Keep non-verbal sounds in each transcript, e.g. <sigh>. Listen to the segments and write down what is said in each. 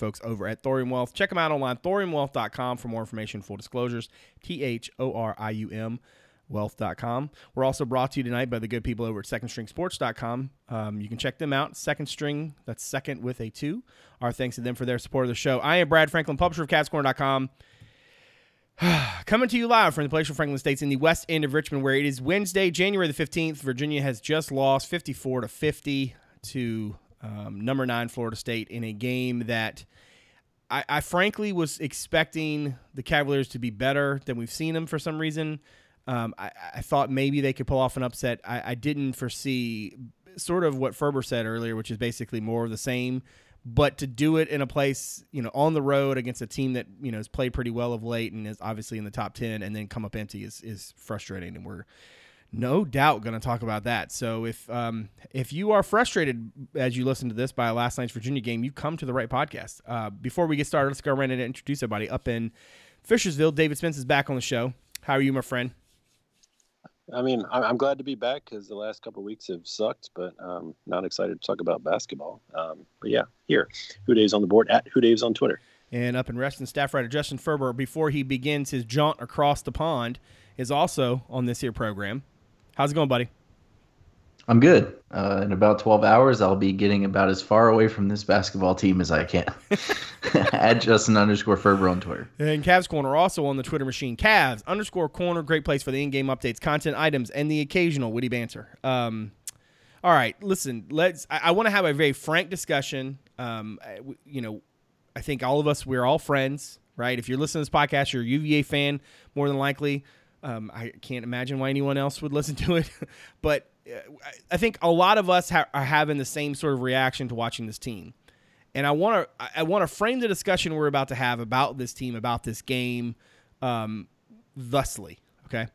folks over at Thorium Wealth. Check them out online, thoriumwealth.com for more information, full disclosures. T H O R I U M wealth.com. We're also brought to you tonight by the good people over at secondstringsports.com. Um, you can check them out. Second String, that's second with a two. Our thanks to them for their support of the show. I am Brad Franklin, publisher of CavsCorner.com. <sighs> Coming to you live from the Palatial Franklin States in the west end of Richmond, where it is Wednesday, January the 15th. Virginia has just lost 54 to 50 to um, number nine Florida State in a game that I, I, frankly was expecting the Cavaliers to be better than we've seen them for some reason. Um, I, I, thought maybe they could pull off an upset. I, I didn't foresee sort of what Ferber said earlier, which is basically more of the same but to do it in a place you know on the road against a team that you know has played pretty well of late and is obviously in the top 10 and then come up empty is, is frustrating and we're no doubt going to talk about that so if um, if you are frustrated as you listen to this by last night's virginia game you come to the right podcast uh, before we get started let's go around and introduce everybody up in fishersville david spence is back on the show how are you my friend I mean, I'm glad to be back because the last couple weeks have sucked, but um, not excited to talk about basketball. Um, but yeah, here, HooDaves on the board at HooDaves on Twitter. And up in Reston, staff writer Justin Ferber, before he begins his jaunt across the pond, is also on this here program. How's it going, buddy? I'm good. Uh, in about 12 hours, I'll be getting about as far away from this basketball team as I can. <laughs> <laughs> At Justin underscore Ferber on Twitter. And Cavs Corner also on the Twitter machine. Cavs underscore Corner, great place for the in-game updates, content items, and the occasional witty banter. Um, all right, listen. Let's. I, I want to have a very frank discussion. Um, you know, I think all of us we're all friends, right? If you're listening to this podcast, you're a UVA fan more than likely. Um, I can't imagine why anyone else would listen to it, <laughs> but I think a lot of us ha- are having the same sort of reaction to watching this team. And I want to I want to frame the discussion we're about to have about this team, about this game, um, thusly. Okay.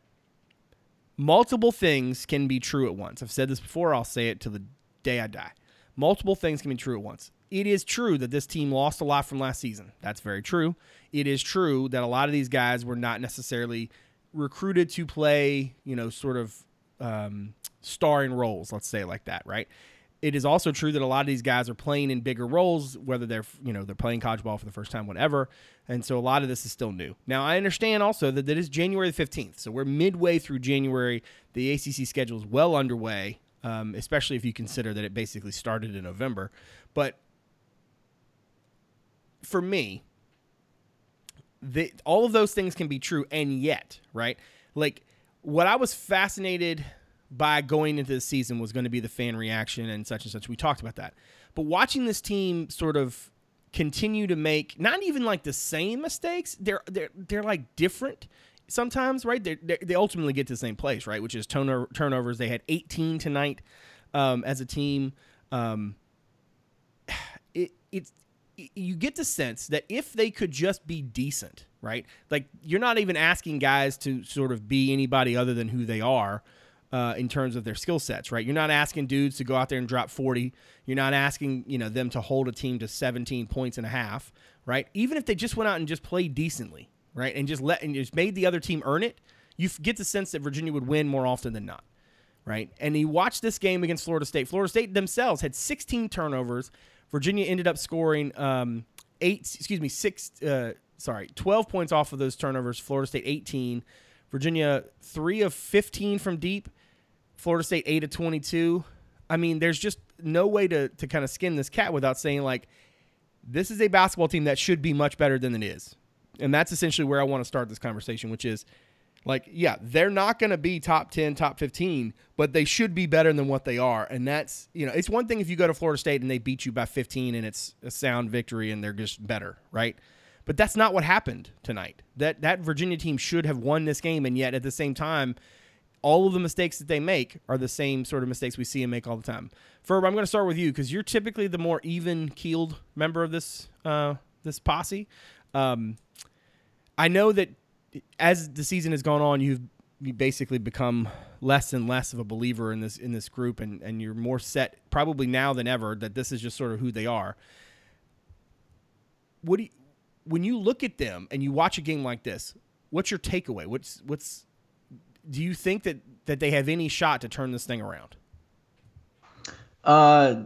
Multiple things can be true at once. I've said this before. I'll say it till the day I die. Multiple things can be true at once. It is true that this team lost a lot from last season. That's very true. It is true that a lot of these guys were not necessarily recruited to play, you know, sort of um, starring roles, let's say like that, right? It is also true that a lot of these guys are playing in bigger roles, whether they're you know they're playing college ball for the first time, whatever. And so a lot of this is still new. Now I understand also that it is January the fifteenth, so we're midway through January. The ACC schedule is well underway, um, especially if you consider that it basically started in November. But for me, the, all of those things can be true, and yet, right? Like what I was fascinated by going into the season was going to be the fan reaction and such and such. We talked about that. But watching this team sort of continue to make not even like the same mistakes, they're they're they're like different sometimes, right? They they ultimately get to the same place, right? Which is turnover, turnovers. They had 18 tonight um, as a team. Um, <sighs> it it's you get the sense that if they could just be decent, right? Like you're not even asking guys to sort of be anybody other than who they are uh, in terms of their skill sets, right? You're not asking dudes to go out there and drop 40. You're not asking, you know, them to hold a team to 17 points and a half, right? Even if they just went out and just played decently, right? And just let and just made the other team earn it, you get the sense that Virginia would win more often than not, right? And you watch this game against Florida State. Florida State themselves had 16 turnovers. Virginia ended up scoring um, eight, excuse me, six, uh, sorry, 12 points off of those turnovers. Florida State 18. Virginia, three of 15 from deep. Florida State 8 of 22. I mean, there's just no way to, to kind of skin this cat without saying, like, this is a basketball team that should be much better than it is. And that's essentially where I want to start this conversation, which is like, yeah, they're not going to be top 10, top 15, but they should be better than what they are. And that's, you know, it's one thing if you go to Florida State and they beat you by 15 and it's a sound victory and they're just better, right? But that's not what happened tonight. That that Virginia team should have won this game and yet at the same time all of the mistakes that they make are the same sort of mistakes we see them make all the time. Ferb, I'm going to start with you because you're typically the more even keeled member of this uh, this posse. Um, I know that as the season has gone on, you've you basically become less and less of a believer in this in this group, and and you're more set probably now than ever that this is just sort of who they are. What do you, when you look at them and you watch a game like this? What's your takeaway? What's what's do you think that that they have any shot to turn this thing around? Uh,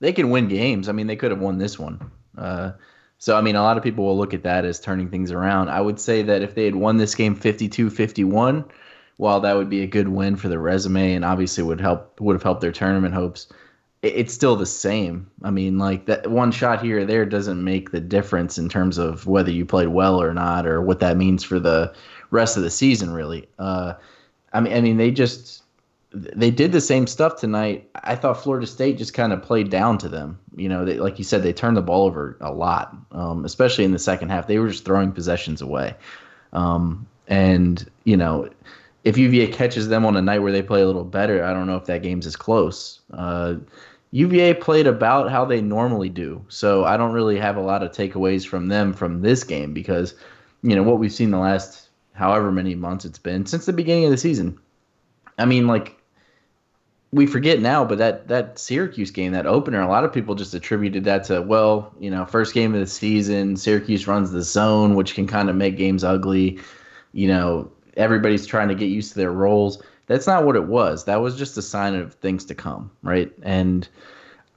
they can win games. I mean, they could have won this one. Uh, so, I mean, a lot of people will look at that as turning things around. I would say that if they had won this game 52 51, while that would be a good win for the resume and obviously would help would have helped their tournament hopes, it's still the same. I mean, like that one shot here or there doesn't make the difference in terms of whether you played well or not, or what that means for the rest of the season. Really, uh, I mean, I mean, they just they did the same stuff tonight. I thought Florida State just kind of played down to them. You know, they, like you said, they turned the ball over a lot, um, especially in the second half. They were just throwing possessions away, um, and you know. If UVA catches them on a night where they play a little better, I don't know if that game's as close. Uh, UVA played about how they normally do. So I don't really have a lot of takeaways from them from this game because, you know, what we've seen the last however many months it's been since the beginning of the season. I mean, like we forget now, but that that Syracuse game, that opener, a lot of people just attributed that to well, you know, first game of the season, Syracuse runs the zone, which can kind of make games ugly. You know, everybody's trying to get used to their roles. That's not what it was. That was just a sign of things to come, right? And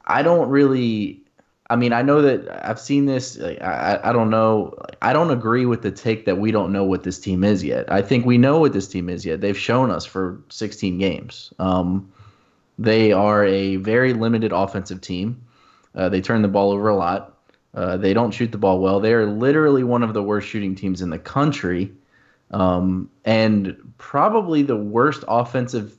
I don't really. I mean, I know that I've seen this. I, I don't know. I don't agree with the take that we don't know what this team is yet. I think we know what this team is yet. They've shown us for 16 games. Um, they are a very limited offensive team. Uh, they turn the ball over a lot. Uh, they don't shoot the ball well. They are literally one of the worst shooting teams in the country um, and probably the worst offensive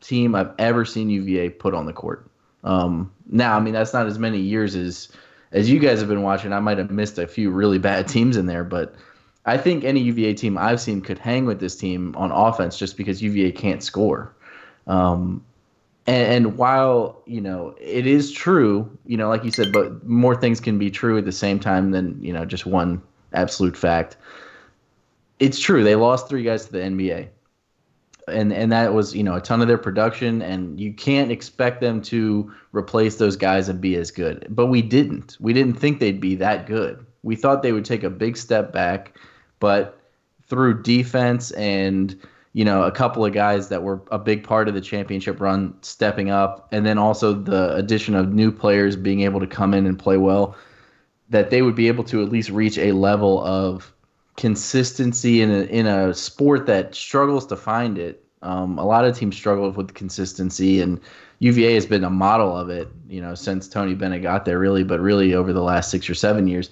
team I've ever seen UVA put on the court. Um, now, I mean, that's not as many years as as you guys have been watching. I might have missed a few really bad <laughs> teams in there, but I think any UVA team I've seen could hang with this team on offense just because UVA can't score. Um, and, and, while you know it is true, you know, like you said, but more things can be true at the same time than you know just one absolute fact it's true they lost three guys to the NBA, and and that was you know a ton of their production, and you can't expect them to replace those guys and be as good. But we didn't. We didn't think they'd be that good. We thought they would take a big step back, but through defense and you know a couple of guys that were a big part of the championship run stepping up, and then also the addition of new players being able to come in and play well, that they would be able to at least reach a level of consistency in a, in a sport that struggles to find it. Um, a lot of teams struggle with consistency, and UVA has been a model of it, you know, since Tony Bennett got there, really. But really, over the last six or seven years,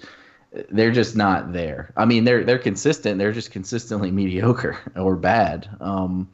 they're just not there. I mean, they're they're consistent. They're just consistently <laughs> mediocre or bad. Um,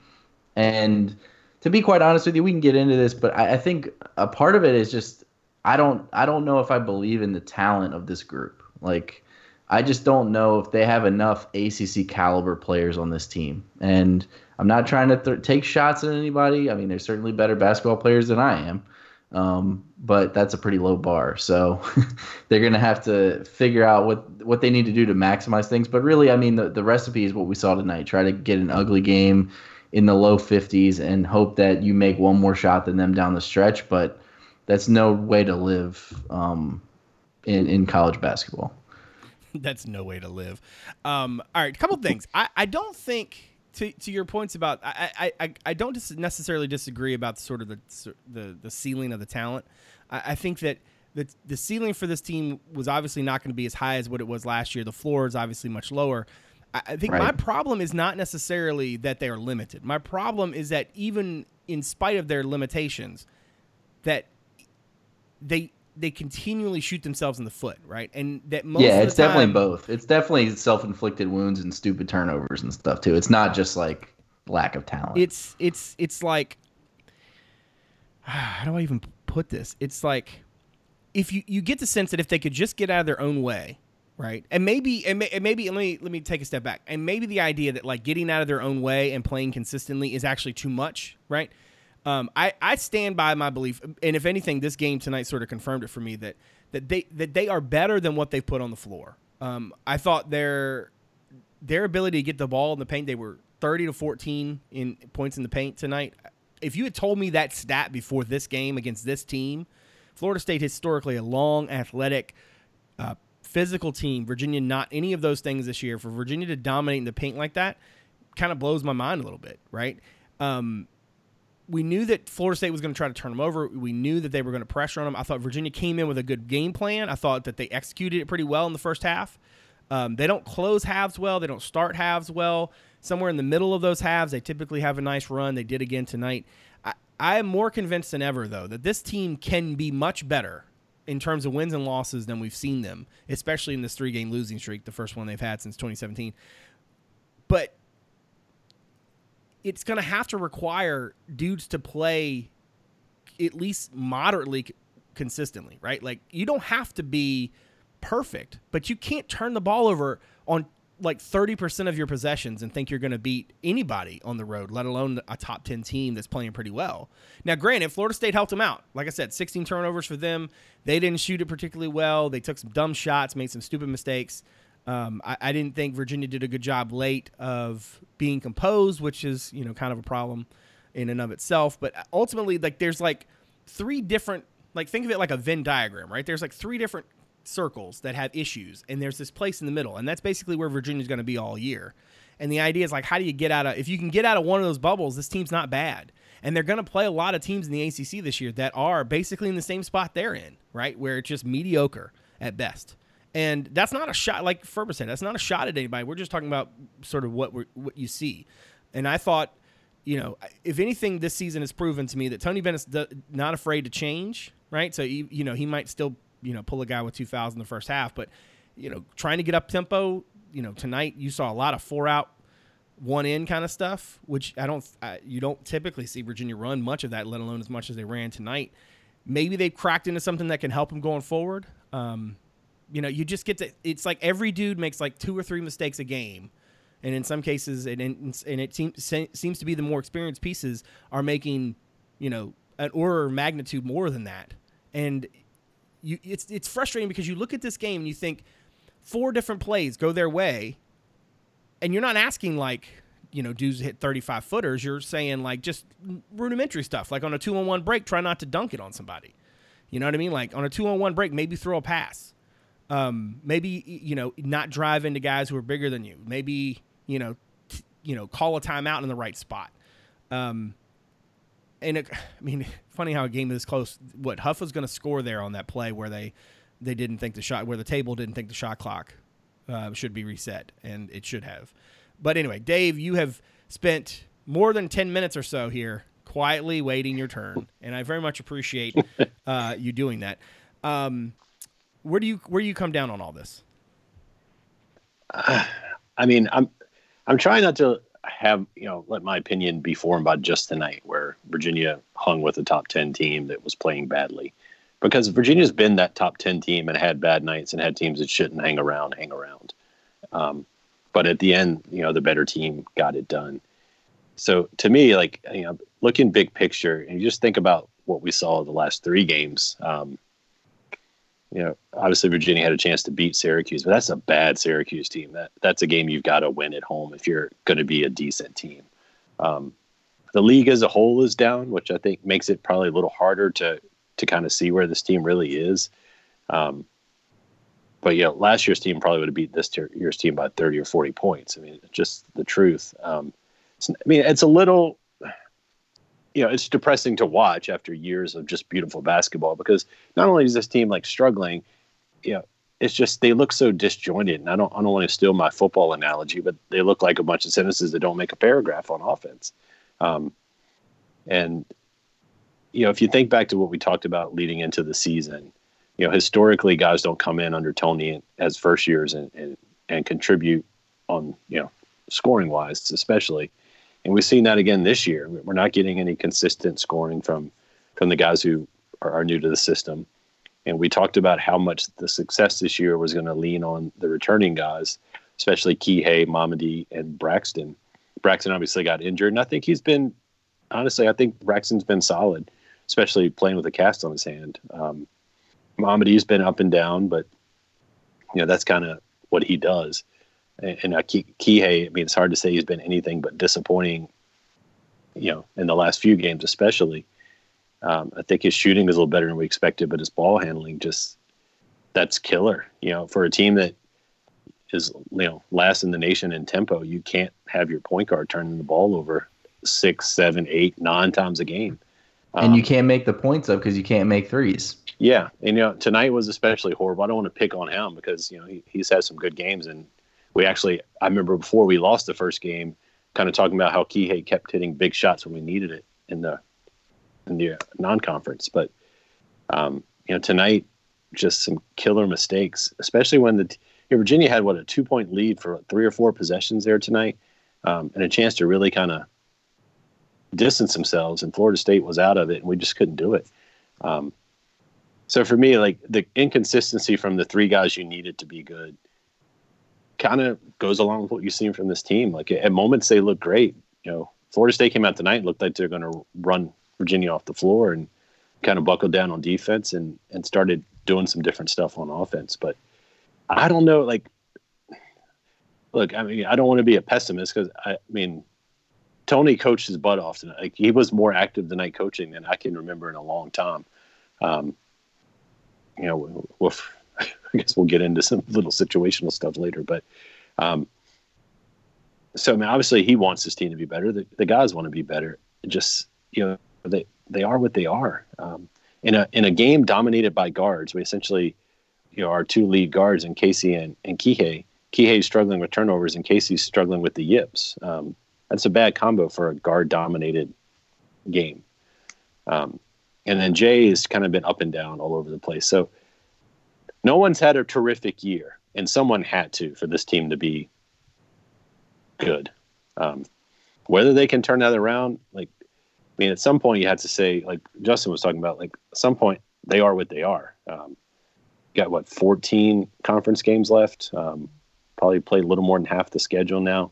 and to be quite honest with you, we can get into this, but I, I think a part of it is just I don't I don't know if I believe in the talent of this group. Like I just don't know if they have enough ACC caliber players on this team. And I'm not trying to th- take shots at anybody. I mean, there's certainly better basketball players than I am, um, but that's a pretty low bar. So <laughs> they're going to have to figure out what what they need to do to maximize things. But really, I mean, the, the recipe is what we saw tonight. Try to get an ugly game in the low 50s and hope that you make one more shot than them down the stretch. But that's no way to live um, in in college basketball. <laughs> that's no way to live. Um, all right, a couple things. I, I don't think to, to your points about I I, I don't dis- necessarily disagree about sort of the the, the ceiling of the talent. I, I think that the the ceiling for this team was obviously not going to be as high as what it was last year. The floor is obviously much lower. I, I think right. my problem is not necessarily that they are limited. My problem is that even in spite of their limitations, that they they continually shoot themselves in the foot, right? And that most yeah, it's time, definitely both. It's definitely self inflicted wounds and stupid turnovers and stuff too. It's not just like lack of talent. It's it's it's like <sighs> how do I even put this? It's like if you you get the sense that if they could just get out of their own way, right? And maybe and, may, and maybe let me let me take a step back. And maybe the idea that like getting out of their own way and playing consistently is actually too much, right? Um, I, I stand by my belief, and if anything, this game tonight sort of confirmed it for me that that they that they are better than what they've put on the floor. Um, I thought their their ability to get the ball in the paint, they were 30 to 14 in points in the paint tonight. If you had told me that stat before this game against this team, Florida State historically a long, athletic, uh, physical team. Virginia not any of those things this year. For Virginia to dominate in the paint like that, kind of blows my mind a little bit, right? Um, we knew that Florida State was going to try to turn them over. We knew that they were going to pressure on them. I thought Virginia came in with a good game plan. I thought that they executed it pretty well in the first half. Um, they don't close halves well. They don't start halves well. Somewhere in the middle of those halves, they typically have a nice run. They did again tonight. I, I am more convinced than ever, though, that this team can be much better in terms of wins and losses than we've seen them, especially in this three game losing streak, the first one they've had since 2017. But it's going to have to require dudes to play at least moderately consistently, right? Like you don't have to be perfect, but you can't turn the ball over on like 30% of your possessions and think you're going to beat anybody on the road, let alone a top 10 team that's playing pretty well. Now, granted, Florida State helped them out. Like I said, 16 turnovers for them. They didn't shoot it particularly well. They took some dumb shots, made some stupid mistakes. Um, I, I, didn't think Virginia did a good job late of being composed, which is you know kind of a problem in and of itself. But ultimately, like there's like three different like think of it like a Venn diagram, right? There's like three different circles that have issues, and there's this place in the middle, and that's basically where Virginia's going to be all year. And the idea is like, how do you get out of if you can get out of one of those bubbles? This team's not bad, and they're going to play a lot of teams in the ACC this year that are basically in the same spot they're in, right? Where it's just mediocre at best. And that's not a shot, like Ferber said, that's not a shot at anybody. We're just talking about sort of what we what you see. And I thought, you know, if anything, this season has proven to me that Tony Bennett's not afraid to change, right? So, he, you know, he might still, you know, pull a guy with two fouls in the first half, but, you know, trying to get up tempo, you know, tonight you saw a lot of four out, one in kind of stuff, which I don't, I, you don't typically see Virginia run much of that, let alone as much as they ran tonight. Maybe they've cracked into something that can help them going forward. Um, you know, you just get to. It's like every dude makes like two or three mistakes a game, and in some cases, and and, and it seems seems to be the more experienced pieces are making, you know, an order of magnitude more than that, and you it's it's frustrating because you look at this game and you think four different plays go their way, and you're not asking like you know dudes hit 35 footers. You're saying like just rudimentary stuff, like on a two on one break, try not to dunk it on somebody. You know what I mean? Like on a two on one break, maybe throw a pass um, maybe you know not drive into guys who are bigger than you. Maybe you know t- you know call a timeout in the right spot. Um, and it, <laughs> I mean, <laughs> funny how a game this close. What Huff was going to score there on that play where they they didn't think the shot where the table didn't think the shot clock uh, should be reset, and it should have. But anyway, Dave, you have spent more than ten minutes or so here quietly waiting your turn, and I very much appreciate <laughs> uh, you doing that. Um, where do you where do you come down on all this? Uh, <sighs> I mean, I'm I'm trying not to have you know let my opinion be formed by just tonight, where Virginia hung with a top ten team that was playing badly, because Virginia's been that top ten team and had bad nights and had teams that shouldn't hang around hang around. Um, but at the end, you know, the better team got it done. So to me, like you know, looking big picture, and you just think about what we saw the last three games. Um, you know, obviously Virginia had a chance to beat Syracuse, but that's a bad Syracuse team. That that's a game you've got to win at home if you're going to be a decent team. Um, the league as a whole is down, which I think makes it probably a little harder to to kind of see where this team really is. Um, but yeah, last year's team probably would have beat this year's team by 30 or 40 points. I mean, just the truth. Um, I mean, it's a little you know, it's depressing to watch after years of just beautiful basketball because not only is this team like struggling, you know, it's just they look so disjointed. And I don't I don't want to steal my football analogy, but they look like a bunch of sentences that don't make a paragraph on offense. Um, and you know, if you think back to what we talked about leading into the season, you know, historically guys don't come in under Tony as first years and and, and contribute on you know scoring wise, especially and we've seen that again this year. We're not getting any consistent scoring from from the guys who are, are new to the system. And we talked about how much the success this year was going to lean on the returning guys, especially Kihei, Mamadi, and Braxton. Braxton obviously got injured, and I think he's been honestly, I think Braxton's been solid, especially playing with a cast on his hand. Um, Mamadi's been up and down, but you know that's kind of what he does and uh, Kihei, I mean, it's hard to say he's been anything but disappointing, you know, in the last few games, especially. Um, I think his shooting is a little better than we expected, but his ball handling just that's killer. You know, for a team that is you know last in the nation in tempo, you can't have your point guard turning the ball over six, seven, eight, nine times a game. and you Um, can't make the points up because you can't make threes. Yeah, and you know tonight was especially horrible. I don't want to pick on him because you know he, he's had some good games, and we actually I remember before we lost the first game, kind of talking about how Kihei kept hitting big shots when we needed it in the in the non-conference. But um, you know tonight, just some killer mistakes, especially when the you know, Virginia had what a two-point lead for three or four possessions there tonight, um, and a chance to really kind of distance themselves, and Florida State was out of it, and we just couldn't do it. Um, so for me, like the inconsistency from the three guys you needed to be good kind of goes along with what you've seen from this team. Like at moments they look great. You know, Florida State came out tonight looked like they're going to run Virginia off the floor and kind of buckled down on defense and and started doing some different stuff on offense. But I don't know, like look, I mean, I don't want to be a pessimist because I, I mean Tony coached his butt off tonight. Like he was more active tonight coaching than I can remember in a long time. Um, you know, we'll, <laughs> I guess we'll get into some little situational stuff later, but um, so I mean, obviously he wants his team to be better. The, the guys want to be better. Just you know, they they are what they are. Um, in a in a game dominated by guards, we essentially, you know, our two lead guards in Casey and and Kihei. Kihei's struggling with turnovers, and Casey's struggling with the yips. Um, that's a bad combo for a guard dominated game. Um, and then Jay has kind of been up and down all over the place. So no one's had a terrific year, and someone had to for this team to be good. Um, whether they can turn that around, like, I mean, at some point you had to say, like Justin was talking about, like, at some point they are what they are. Um, got what 14 conference games left. Um, probably played a little more than half the schedule now.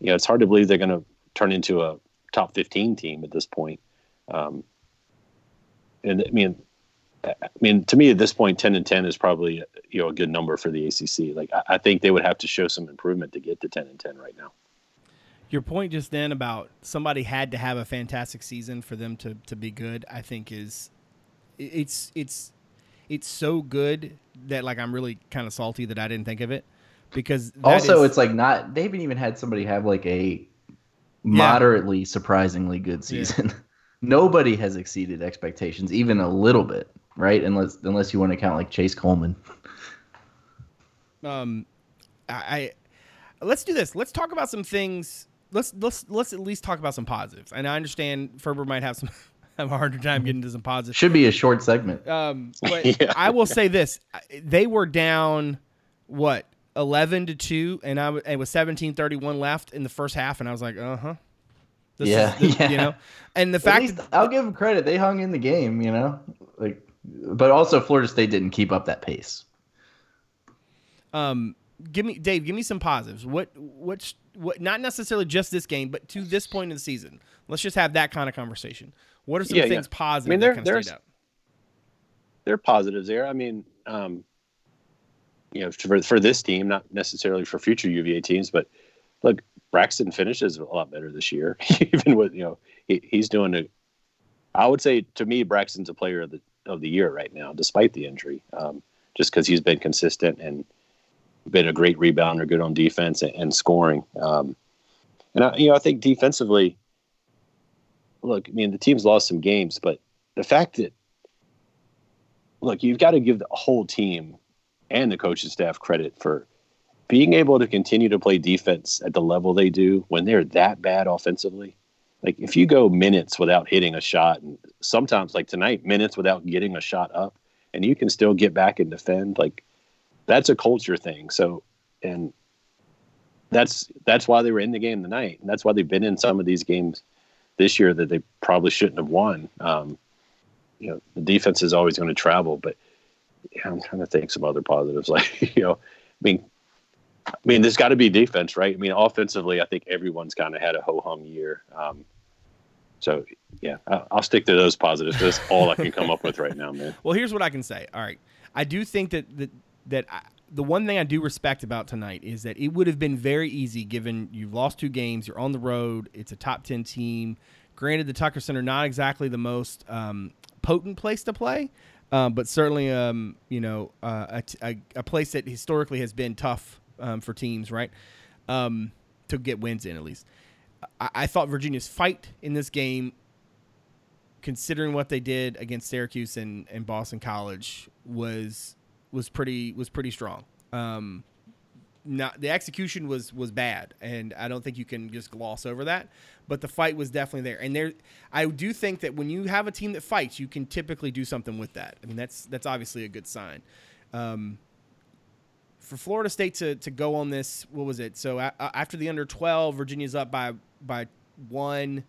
You know, it's hard to believe they're going to turn into a top 15 team at this point. Um, and I mean, I mean, to me at this point, 10 and 10 is probably you know a good number for the ACC. Like, I, I think they would have to show some improvement to get to 10 and 10 right now. Your point just then about somebody had to have a fantastic season for them to, to be good, I think is it's it's it's so good that like I'm really kind of salty that I didn't think of it because Also, is- it's like not they haven't even had somebody have like a moderately surprisingly good season. <laughs> Nobody has exceeded expectations even a little bit, right? Unless unless you want to count like Chase Coleman. um I, I let's do this. Let's talk about some things. Let's let's let's at least talk about some positives. And I understand Ferber might have some <laughs> have a harder time getting to some positives. Should be a short segment. Um, <laughs> but Yeah. I will say this: they were down what eleven to two, and I w- it was seventeen thirty one left in the first half, and I was like, uh huh. Yeah, you yeah. know, and the At fact least that, I'll give them credit; they hung in the game, you know. Like, but also Florida State didn't keep up that pace. um, give me Dave, give me some positives. What what what? Not necessarily just this game, but to this point in the season. Let's just have that kind of conversation. What are some Yeah, yeah. things positive I mean, that there- kind of there's- stayed out? there are positives there. I mean, um, you know, for for this team, not necessarily for future UVA teams, but look, Braxton finishes a lot better this year. <laughs> Even with you know, he, he's doing a. I would say to me, Braxton's a player of the of the year right now, despite the injury, um, just because he's been consistent and been a great rebounder, good on defense and, and scoring. Um, and I, you know, I think defensively, look, I mean, the team's lost some games, but the fact that look, you've got to give the whole team and the coaching staff credit for being able to continue to play defense at the level they do when they're that bad offensively. Like if you go minutes without hitting a shot, and sometimes like tonight, minutes without getting a shot up, and you can still get back and defend, like that's a culture thing. So, and that's that's why they were in the game tonight, and that's why they've been in some of these games this year that they probably shouldn't have won. Um, you know, the defense is always going to travel, but yeah, I'm trying to think some other positives. <laughs> Like, you know, I mean, I mean, there's got to be defense, right? I mean, offensively, I think everyone's kind of had a ho hum year. Um, so yeah, I'll stick to those positives. That's all I can come up with right now, man. <laughs> Well, here's what I can say. All right, I do think that that that I, the one thing I do respect about tonight is that it would have been very easy given you've lost two games, you're on the road, it's a top ten team. Granted, the Tucker Center not exactly the most um, potent place to play, um, but certainly um, you know uh, a, a, a place that historically has been tough um, for teams, right? Um, to get wins in at least. I, thought Virginia's fight in this game, considering what they did against Syracuse and, and Boston College, was was pretty was pretty strong. Um, not the execution was was bad, and I don't think you can just gloss over that. But the fight was definitely there, and there I do think that when you have a team that fights, you can typically do something with that. I mean, that's that's obviously a good sign. Um, for Florida State to to go on this, what was it? So a, after the under twelve, Virginia's up by by one,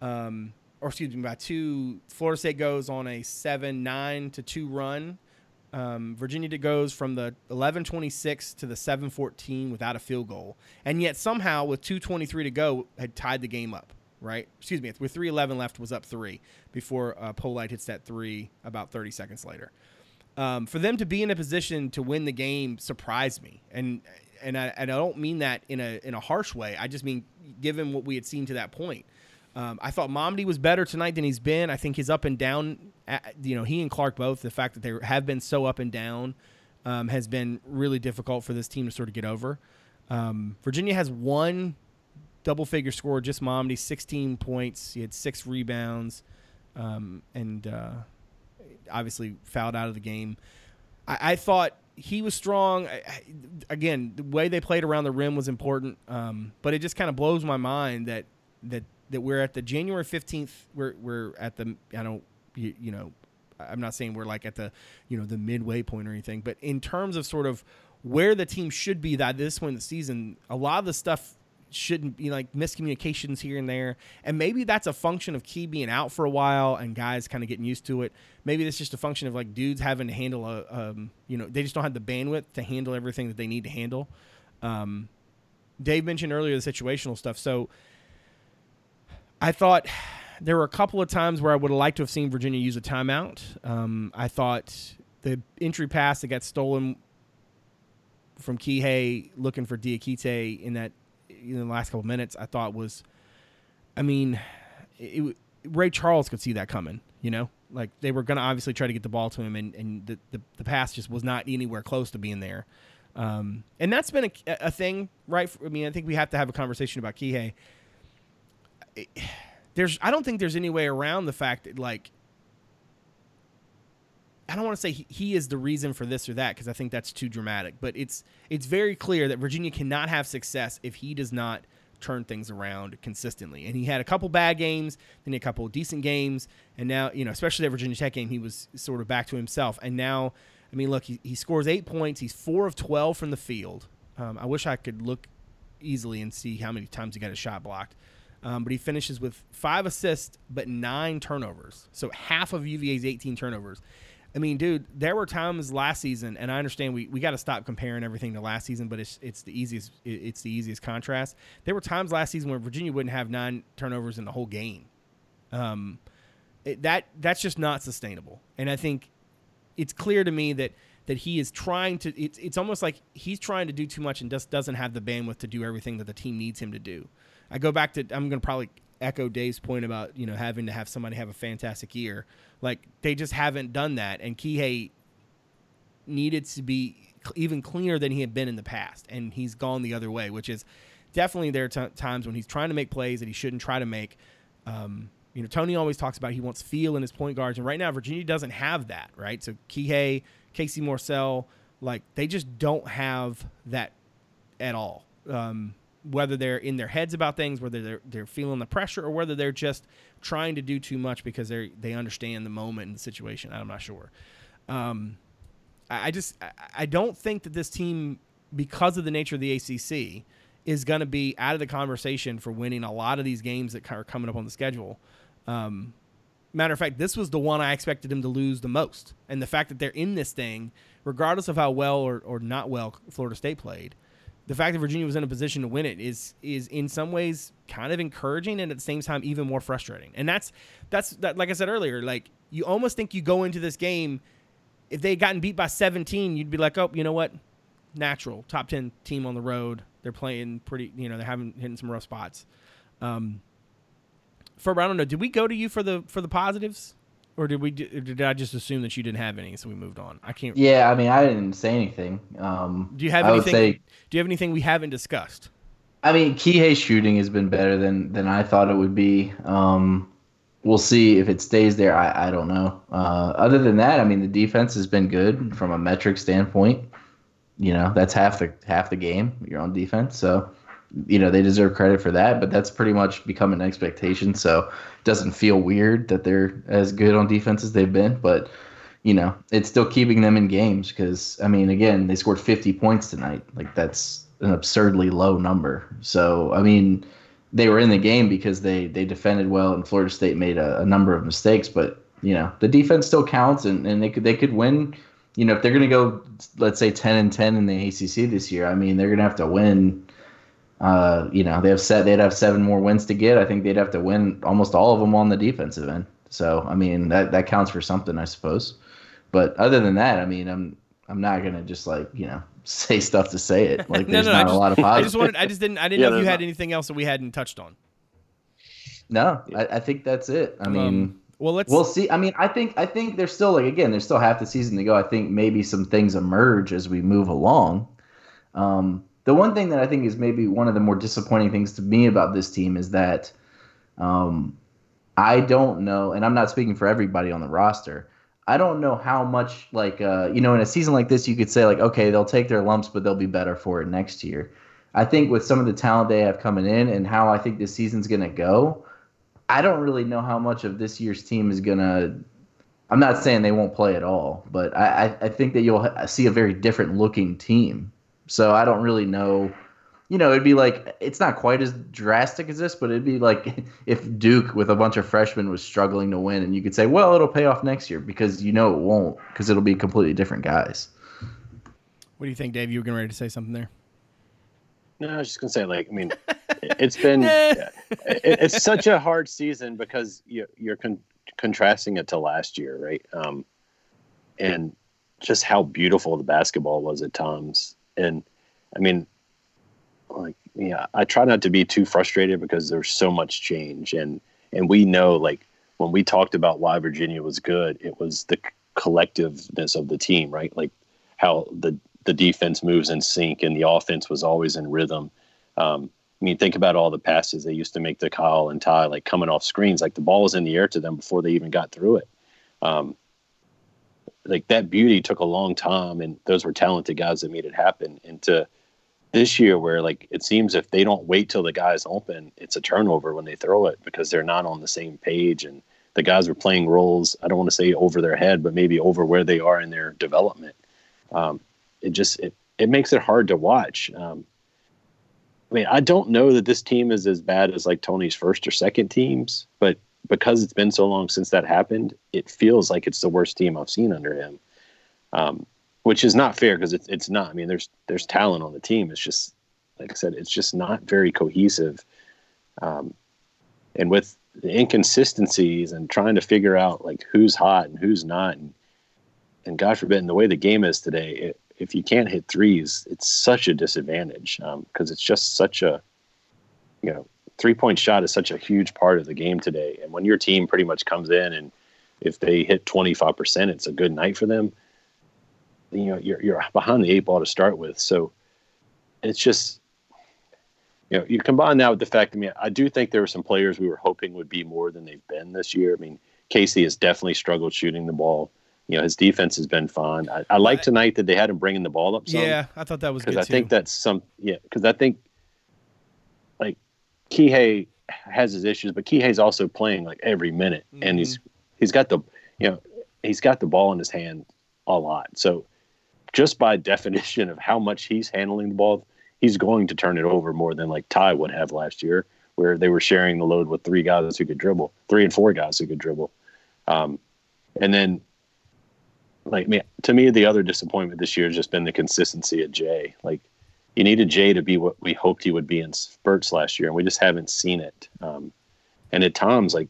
um, or excuse me, by two. Florida State goes on a seven nine to two run um, Virginia goes from the 11-26 to the 7-14 without a field goal, and yet somehow with 2:23 to go had tied the game up. Right? Excuse me. With 3:11 left, was up three before uh, Polite hits that three about 30 seconds later. Um, for them to be in a position to win the game surprised me, and and I, and I don't mean that in a in a harsh way. I just mean given what we had seen to that point. Um, I thought Mamadi was better tonight than he's been. I think his up and down, you know, he and Clark both, the fact that they have been so up and down um, has been really difficult for this team to sort of get over. Um, Virginia has one double figure score, just Mamadi, 16 points. He had six rebounds um, and uh, obviously fouled out of the game. I, I thought he was strong. Again, the way they played around the rim was important, um, but it just kind of blows my mind that that that we're at the January 15th, we're, we're at the, I don't, you, you know, I'm not saying we're like at the, you know, the midway point or anything, but in terms of sort of where the team should be that this point in the season, a lot of the stuff shouldn't be like miscommunications here and there. And maybe that's a function of Key being out for a while and guys kind of getting used to it. Maybe it's just a function of like dudes having to handle a, um, you know, they just don't have the bandwidth to handle everything that they need to handle. Um, Dave mentioned earlier the situational stuff. So, I thought there were a couple of times where I would have liked to have seen Virginia use a timeout. Um, I thought the entry pass that got stolen from Kihei looking for Diakite in that in the last couple minutes, I thought was, I mean, it, it, Ray Charles could see that coming. You know, like they were going to obviously try to get the ball to him, and, and the, the, the pass just was not anywhere close to being there. Um, and that's been a, a thing, right? I mean, I think we have to have a conversation about Kihei there's I don't think there's any way around the fact that like I don't want to say he, is the reason for this or that because I think that's too dramatic, but it's it's very clear that Virginia cannot have success if he does not turn things around consistently. And he had a couple bad games, then a couple decent games, and now you know, especially that Virginia Tech game, he was sort of back to himself. And now, I mean, look, he, he scores eight points. He's four of twelve from the field. Um, I wish I could look easily and see how many times he got a shot blocked. Um, but he finishes with five assists but nine turnovers. So half of UVA's 18 turnovers. I mean, dude, there were times last season, and I understand we, we got to stop comparing everything to last season, but it's it's the easiest it's the easiest contrast. There were times last season where Virginia wouldn't have nine turnovers in the whole game. Um, it, that that's just not sustainable, and I think it's clear to me that that he is trying to. It's it's almost like he's trying to do too much and just doesn't have the bandwidth to do everything that the team needs him to do. I go back to I'm going to probably echo Dave's point about you know having to have somebody have a fantastic year. Like they just haven't done that, and Kihei needed to be even cleaner than he had been in the past, and he's gone the other way, which is definitely there are t- times when he's trying to make plays that he shouldn't try to make. Um, you know, Tony always talks about he wants feel in his point guards, and right now Virginia doesn't have that, right? So Kihei, Casey Morsell, like they just don't have that at all. Um, whether they're in their heads about things, whether they're they're feeling the pressure, or whether they're just trying to do too much because they they understand the moment and the situation. I'm not sure. Um, I, I just I, I don't think that this team, because of the nature of the ACC, is going to be out of the conversation for winning a lot of these games that are coming up on the schedule. Um, matter of fact, this was the one I expected them to lose the most, and the fact that they're in this thing, regardless of how well or, or not well Florida State played the fact that Virginia was in a position to win it is is in some ways kind of encouraging and at the same time even more frustrating. And that's that's that like I said earlier, like you almost think you go into this game if they had gotten beat by 17, you'd be like, "Oh, you know what? Natural top 10 team on the road. They're playing pretty, you know, they're having hitting some rough spots." Um for I don't know, did we go to you for the for the positives? Or did we? Did I just assume that you didn't have any, so we moved on? I can't. Yeah, I mean, I didn't say anything. Um, do you have I anything? Say, do you have anything we haven't discussed? I mean, Kihei's shooting has been better than than I thought it would be. Um, we'll see if it stays there. I, I don't know. Uh, other than that, I mean, the defense has been good from a metric standpoint. You know, that's half the half the game. You're on defense, so you know they deserve credit for that. But that's pretty much become an expectation. So it doesn't feel weird that they're as good on defense as they've been. But you know, it's still keeping them in games because I mean, again, they scored 50 points tonight. Like that's an absurdly low number. So I mean they were in the game because they they defended well and Florida State made a, a number of mistakes, but you know the defense still counts and, and they could they could win. You know if they're gonna go let's say ten and ten in the ACC this year, I mean they're gonna have to win. Uh, you know they have set they'd have seven more wins to get. I think they'd have to win almost all of them on the defensive end. So I mean that that counts for something, I suppose. But other than that, I mean I'm I'm not gonna just like you know <laughs> say stuff to say it. Like <laughs> there's no, no, not just, a lot of positive. <laughs> I just wanted. I just didn't. I didn't yeah, know if you had not. anything else that we hadn't touched on. No, I, I think that's it. I um, mean, well, let's. We'll see. I mean, I think I think there's still like again, there's still half the season to go. I think maybe some things emerge as we move along. Um, the one thing that I think is maybe one of the more disappointing things to me about this team is that um, I don't know, and I'm not speaking for everybody on the roster. I don't know how much like uh, you know in a season like this you could say like okay they'll take their lumps but they'll be better for it next year. I think with some of the talent they have coming in and how I think this season's gonna go, I don't really know how much of this year's team is gonna. I'm not saying they won't play at all, but I, I think that you'll see a very different looking team. So I don't really know you know, it'd be like it's not quite as drastic as this, but it'd be like <laughs> if Duke with a bunch of freshmen was struggling to win, and you could say, well, it'll pay off next year because you know it won't because it'll be completely different guys. What do you think, Dave? You were getting ready to say something there. No, I was just gonna say, like, I mean, it's been <laughs> it's such a hard season because you, you're con- contrasting it to last year, right? Um, and just how beautiful the basketball was at times, and I mean, like yeah i try not to be too frustrated because there's so much change. And and we know like when we talked about why virginia was good it was the collectiveness of the team right? Like how the the defense moves in sync and the offense was always in rhythm. Um, I mean, think about all the passes they used to make to Kyle and Ty, like coming off screens, like the ball was in the air to them before they even got through it. Um, like that beauty took a long time, and those were talented guys that made it happen. And to this year where like it seems if they don't wait till the guys open, it's a turnover when they throw it because they're not on the same page and the guys are playing roles. I don't want to say over their head, but maybe over where they are in their development. Um, it just it it makes it hard to watch. Um, I mean, I don't know that this team is as bad as like Tony's first or second teams, but because it's been so long since that happened, it feels like it's the worst team I've seen under him. Um, which is not fair because it's it's not. I mean, there's there's talent on the team. It's just like I said, it's just not very cohesive. Um, and with the inconsistencies and trying to figure out like who's hot and who's not, and and God forbid, and the way the game is today, it, if you can't hit threes, it's such a disadvantage because um, it's just such a you know three point shot is such a huge part of the game today. And when your team pretty much comes in and if they hit 25%, it's a good night for them you know you're you're behind the eight ball to start with. So it's just you know you combine that with the fact. I mean, I do think there were some players we were hoping would be more than they've been this year. I mean, Casey has definitely struggled shooting the ball. You know, his defense has been fine. I, I like tonight that they had him bringing the ball up. Some, yeah, I thought that was because I too. think that's some. Yeah, because I think Kihei has his issues, but Kihei's also playing like every minute, mm-hmm. and he's mm-hmm. he's got the you know he's got the ball in his hand a lot. So just by definition of how much he's handling the ball, he's going to turn it over more than like Ty would have last year, where they were sharing the load with three guys who could dribble, three and four guys who could dribble. Um, and then, like me, to me, the other disappointment this year has just been the consistency of Jay. Like, you needed Jay to be what we hoped he would be in spurts last year, and we just haven't seen it. Um, and at times, like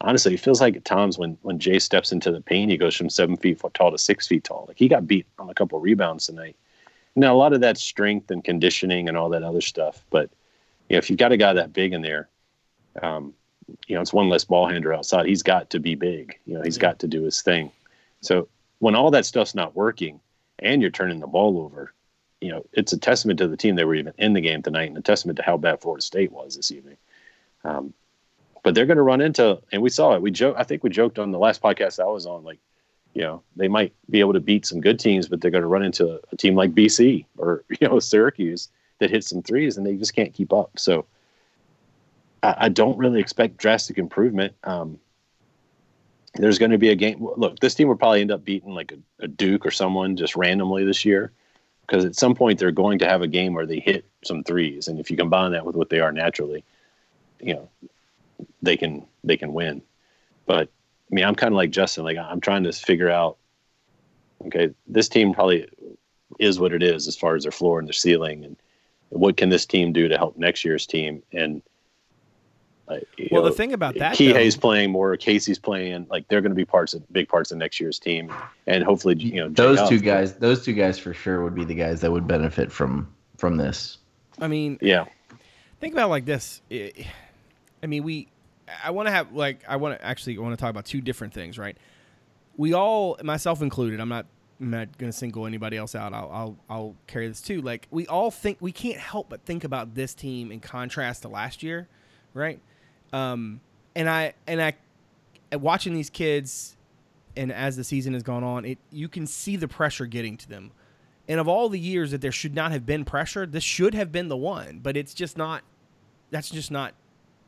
honestly, it feels like at times when when Jay steps into the paint, he goes from seven feet tall to six feet tall. Like he got beat on a couple rebounds tonight. Now a lot of that strength and conditioning and all that other stuff. But you know, if you've got a guy that big in there, um, you know, it's one less ball handler outside. He's got to be big. You know, he's yeah. got to do his thing. So when all that stuff's not working and you're turning the ball over, you know, it's a testament to the team they were even in the game tonight, and a testament to how bad Florida State was this evening. Um, but they're going to run into, and we saw it. We joke. I think we joked on the last podcast I was on, like, you know, they might be able to beat some good teams, but they're going to run into a team like BC or <laughs> you know Syracuse that hits some threes, and they just can't keep up. So I, I don't really expect drastic improvement. Um, there's going to be a game. Look, this team will probably end up beating like a, a Duke or someone just randomly this year because at some point they're going to have a game where they hit some threes, and if you combine that with what they are naturally, you know, they can they can win. But I mean, I'm kind of like Justin. Like I'm trying to figure out. Okay, this team probably is what it is as far as their floor and their ceiling, and what can this team do to help next year's team? And uh, well, know, the thing about that, Kihei's playing more, Casey's playing. Like they're going to be parts of big parts of next year's team, and hopefully, you know, those Jay two Huff, guys, those two guys for sure would be the guys that would benefit from from this. I mean, yeah. Think about like this. I mean, we. I want to have like I want to actually want to talk about two different things, right? We all, myself included. I'm not I'm not going to single anybody else out. I'll, I'll, I'll carry this too. Like we all think we can't help but think about this team in contrast to last year, right? Um, and I and I watching these kids, and as the season has gone on, it you can see the pressure getting to them. And of all the years that there should not have been pressure, this should have been the one. But it's just not. That's just not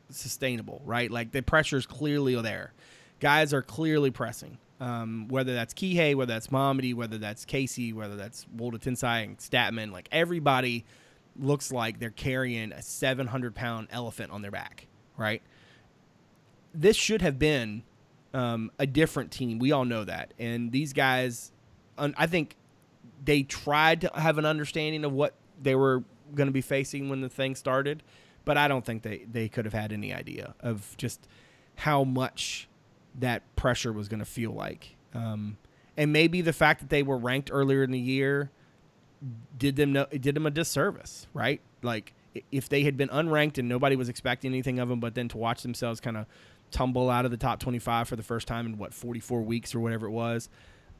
sustainable, right? Like the pressure is clearly there. Guys are clearly pressing. Um, whether that's Kihei, whether that's Mamadi, whether that's Casey, whether that's Woldetensae and Stattmann, like everybody looks like they're carrying a 700 pound elephant on their back, right? This should have been um, a different team. We all know that, and these guys, I think they tried to have an understanding of what they were going to be facing when the thing started, but I don't think they they could have had any idea of just how much that pressure was going to feel like. Um, and maybe the fact that they were ranked earlier in the year did them no, did them a disservice, right? Like if they had been unranked and nobody was expecting anything of them, but then to watch themselves kind of tumble out of the top 25 for the first time in what 44 weeks or whatever it was.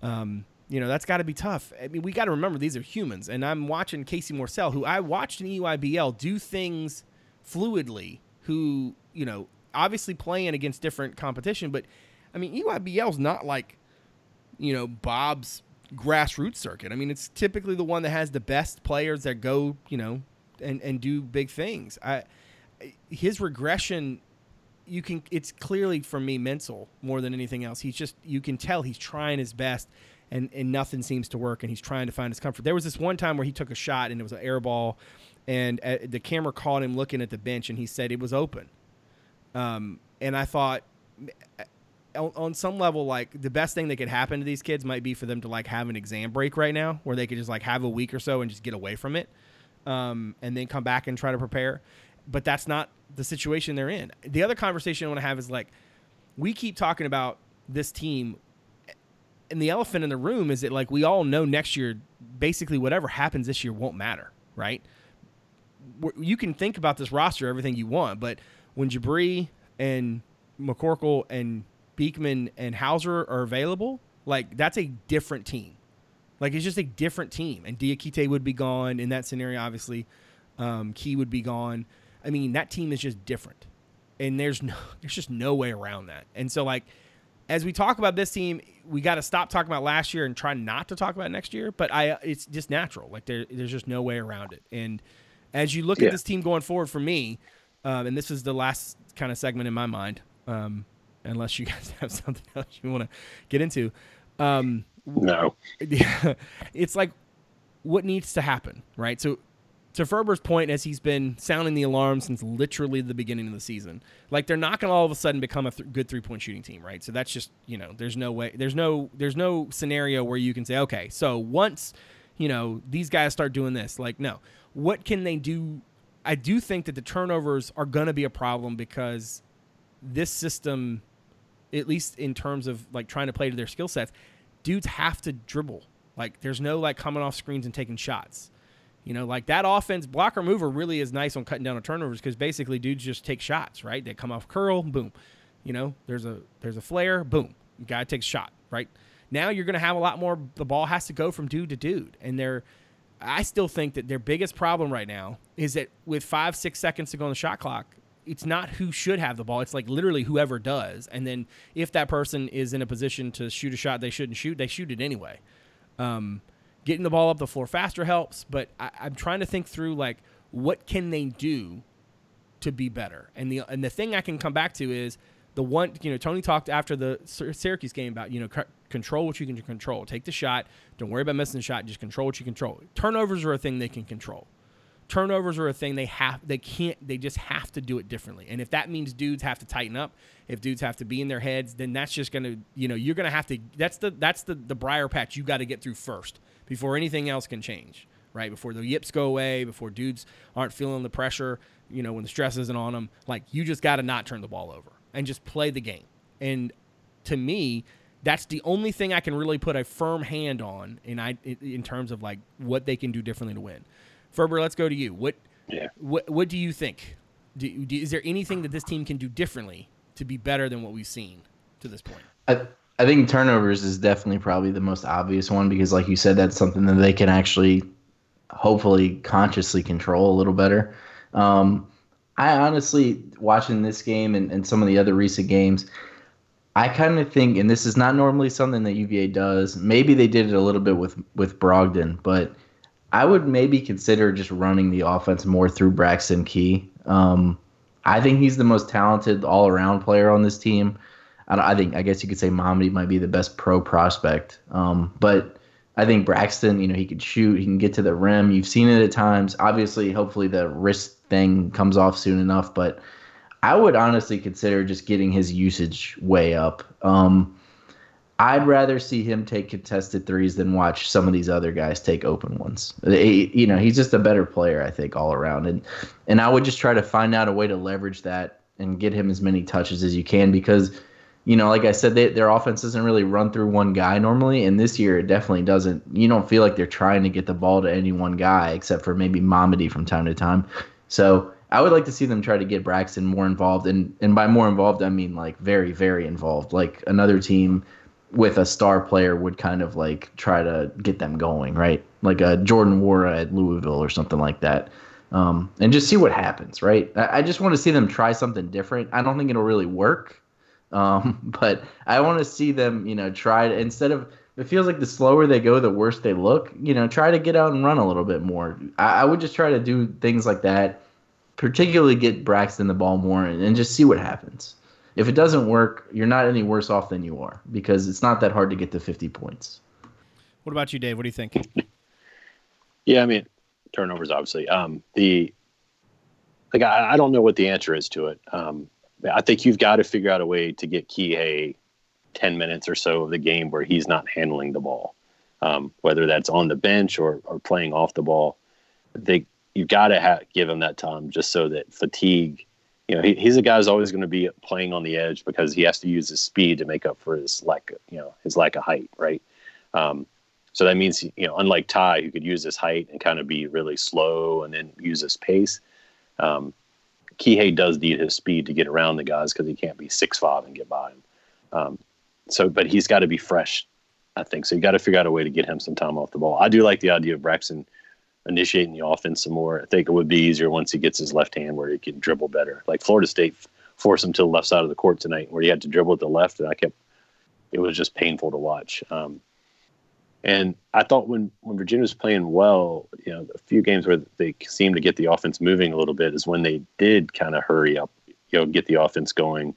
Um, you know that's got to be tough. I mean, we got to remember these are humans, and I'm watching Casey Morsell, who I watched in EYBL do things fluidly. Who you know, obviously playing against different competition, but I mean, EYBL is not like you know Bob's grassroots circuit. I mean, it's typically the one that has the best players that go, you know, and and do big things. I his regression you can it's clearly for me mental more than anything else. He's just you can tell he's trying his best and and nothing seems to work and he's trying to find his comfort. There was this one time where he took a shot and it was an air ball and uh, the camera caught him looking at the bench and he said it was open. Um, and I thought on, on some level like the best thing that could happen to these kids might be for them to like have an exam break right now where they could just like have a week or so and just get away from it. Um, and then come back and try to prepare but that's not the situation they're in. The other conversation I want to have is like, we keep talking about this team, and the elephant in the room is that like we all know next year, basically whatever happens this year won't matter, right? You can think about this roster everything you want, but when Jabri and McCorkle and Beekman and Hauser are available, like that's a different team. Like it's just a different team, and Diakite would be gone in that scenario. Obviously, um, Key would be gone I mean, that team is just different. And there's no <laughs> there's just no way around that. And so like as we talk about this team, we got to stop talking about last year and try not to talk about next year, but I it's just natural. Like there, there's just no way around it. And as you look yeah. at this team going forward for me, um, and this is the last kind of segment in my mind, um, unless you <laughs> guys have something else you want to get into. Um, no. <laughs> it's like what needs to happen, right? So to Ferber's point, as he's been sounding the alarm since literally the beginning of the season, like they're not going to all of a sudden become a th- good three point shooting team, right? So that's just you know, there's no way, there's no, there's no scenario where you can say, okay, so once you know these guys start doing this, like no, what can they do? I do think that the turnovers are going to be a problem because this system, at least in terms of like trying to play to their skill sets, dudes have to dribble. Like there's no like coming off screens and taking shots you know, like that offense blocker mover really is nice on cutting down on turnovers because basically dudes just take shots, right? They come off curl, boom. You know, there's a there's a flare, boom. Guy takes shot, right? Now you're going to have a lot more. The ball has to go from dude to dude, and they're I still think that their biggest problem right now is that with five, six seconds to go on the shot clock, it's not who should have the ball. It's like literally whoever does. And then if that person is in a position to shoot a shot they shouldn't shoot, they shoot it anyway. Um, getting the ball up the floor faster helps, but I, I'm trying to think through like what can they do to be better. And the and the thing I can come back to is the one you know Tony talked after the Syracuse game about you know c- control what you can control. Take the shot. Don't worry about missing the shot. Just control what you control. Turnovers are a thing they can control. Turnovers are a thing they have they can't they just have to do it differently. And if that means dudes have to tighten up, if dudes have to be in their heads, then that's just gonna you know you're gonna have to that's the that's the the briar patch you got to get through first before anything else can change. Right before the yips go away, before dudes aren't feeling the pressure, you know when the stress isn't on them. Like you just got to not turn the ball over and just play the game. And to me, that's the only thing I can really put a firm hand on in I in terms of like what they can do differently to win. Ferber, let's go to you. What yeah. what what do you think? Do, do, is there anything that this team can do differently to be better than what we've seen to this point? I, I think turnovers is definitely probably the most obvious one because, like you said, that's something that they can actually, hopefully, consciously control a little better. Um, I honestly, watching this game and, and some of the other recent games, I kind of think, and this is not normally something that UVA does. Maybe they did it a little bit with with Brogdon, but I would maybe consider just running the offense more through Braxton Key. Um, I think he's the most talented all around player on this team. I, I, think I guess you could say Mamadi might be the best pro prospect, um, but I think Braxton, you know, he could shoot, he can get to the rim. You've seen it at times. Obviously, hopefully the wrist thing comes off soon enough, but I would honestly consider just getting his usage way up. Um, I'd rather see him take contested threes than watch some of these other guys take open ones. you know, he's just a better player, I think, all around, and and I would just try to find out a way to leverage that and get him as many touches as you can because, you know, like I said, they, their offense doesn't really run through one guy normally, and this year it definitely doesn't. You don't feel like they're trying to get the ball to any one guy except for maybe Mamadi from time to time. So I would like to see them try to get Braxton more involved, and and by more involved, I mean like very very involved. Like another team with a star player would kind of like try to get them going, right? Like a Jordan Nwora at Louisville or something like that. Um, and just see what happens, right? I, I just want to see them try something different. I don't think it'll really work, um, <laughs> but I want to see them, you know, try to instead of it feels like the slower they go, the worse they look. You know, try to get out and run a little bit more. I, I would just try to do things like that particularly get Braxton the ball more and, and just see what happens. If it doesn't work, you're not any worse off than you are because it's not that hard to get to 50 points. What about you, Dave? What do you think? yeah, I mean, turnovers, obviously. Um, the like, I, I, don't know what the answer is to it. Um, I think you've got to figure out a way to get Kihei 10 minutes or so of the game where he's not handling the ball, um, whether that's on the bench or, or playing off the ball. They you've got to ha- give him that time just so that fatigue. You know, he, he's a guy who's always going to be playing on the edge because he has to use his speed to make up for his lack, of, you know, his lack of height, right? Um, so that means, you know, unlike Ty, who could use his height and kind of be really slow and then use his pace, um, Kihei does need his speed to get around the guys because he can't be six five and get by him. Um, so, but he's got to be fresh, I think. So you got to figure out a way to get him some time off the ball. I do like the idea of Braxton initiating the offense some more. I think it would be easier once he gets his left hand where he can dribble better. Like Florida State forced him to the left side of the court tonight where he had to dribble with the left, and I kept it was just painful to watch. Um, and I thought when when Virginia was playing well, you know, a few games where they seemed to get the offense moving a little bit is when they did kind of hurry up, you know, get the offense going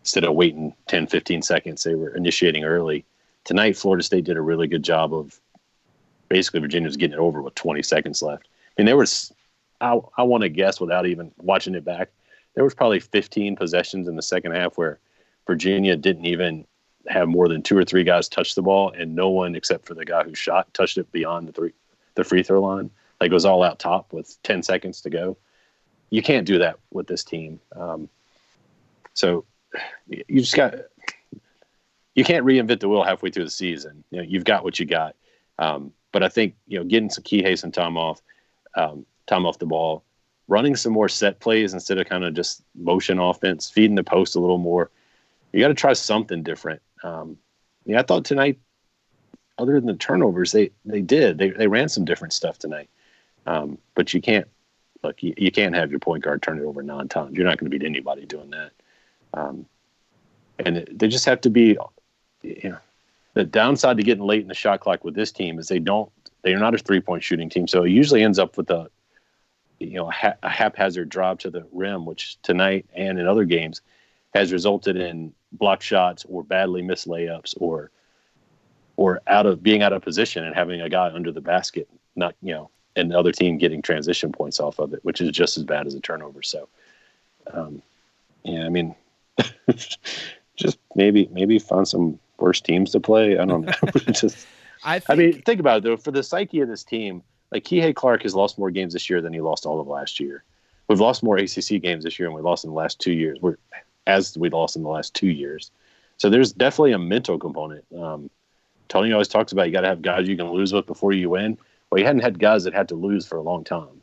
instead of waiting 10, 15 seconds. They were initiating early. Tonight, Florida State did a really good job of basically Virginia was getting it over with 20 seconds left. I mean, there was, I, I want to guess without even watching it back, there was probably 15 possessions in the second half where Virginia didn't even have more than two or three guys touch the ball, and no one except for the guy who shot touched it beyond the three, the free throw line. Like it was all out top with 10 seconds to go. You can't do that with this team. Um, so you just got you can't reinvent the wheel halfway through the season. You know, you've got what you got. Um, but I think you know getting some key haste and time off, um, time off the ball, running some more set plays instead of kind of just motion offense, feeding the post a little more. You got to try something different. Um, yeah, I thought tonight. other than the turnovers, they they did. They they ran some different stuff tonight. Um, but you can't look. You, you, can't have your point guard turn it over nine times. You're not going to beat anybody doing that. Um, and it, they just have to be. You know, the downside to getting late in the shot clock with this team is they don't. They are not a three point shooting team, so it usually ends up with a you know a haphazard drive to the rim, which tonight and in other games has resulted in block shots or badly missed layups or or out of being out of position and having a guy under the basket, not you know, and the other team getting transition points off of it, which is just as bad as a turnover. So, um, yeah, I mean, <laughs> just maybe maybe find some worse teams to play. I don't know. <laughs> just, <laughs> I, think, I mean, think about it though. For the psyche of this team, like Kihei Clark has lost more games this year than he lost all of last year. We've lost more ACC games this year than we lost in the last two years. We're as we lost in the last two years. So there's definitely a mental component. Um, Tony always talks about you got to have guys you can lose with before you win. Well, you hadn't had guys that had to lose for a long time.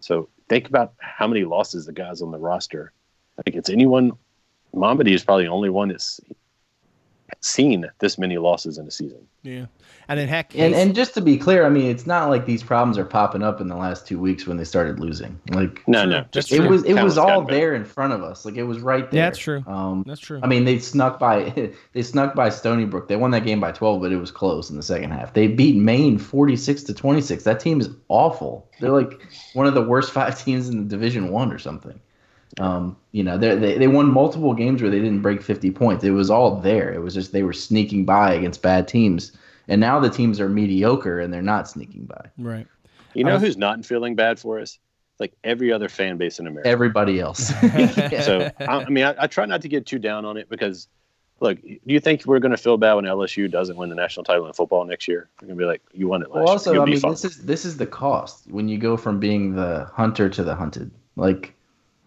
So think about how many losses the guys on the roster. I think it's anyone. Mamadi is probably the only one that's seen this many losses in a season. Yeah, and then heck, and and just to be clear, I mean, it's not like these problems are popping up in the last two weeks when they started losing. Like, no, no, just it was it was all there in front of us. Like it was right there. Yeah, that's true. Um, that's true. I mean, they snuck by <laughs> they snuck by Stony Brook. They won that game by twelve, but it was close in the second half. They beat Maine forty six to twenty six. That team is awful. They're like one of the worst five <laughs> teams in the Division One or something. Um, you know, they they won multiple games where they didn't break 50 points. It was all there. It was just they were sneaking by against bad teams. And now the teams are mediocre and they're not sneaking by. Right. You know who's not feeling bad for us? Like every other fan base in America. Everybody else. yeah. <laughs> <laughs> So I, I mean, I, I, try not to get too down on it because, look, do you think we're going to feel bad when LSU doesn't win the national title in football next year? We're going to be like, you won it last well, also, year. I mean, this is this is the cost when you go from being the hunter to the hunted. Like,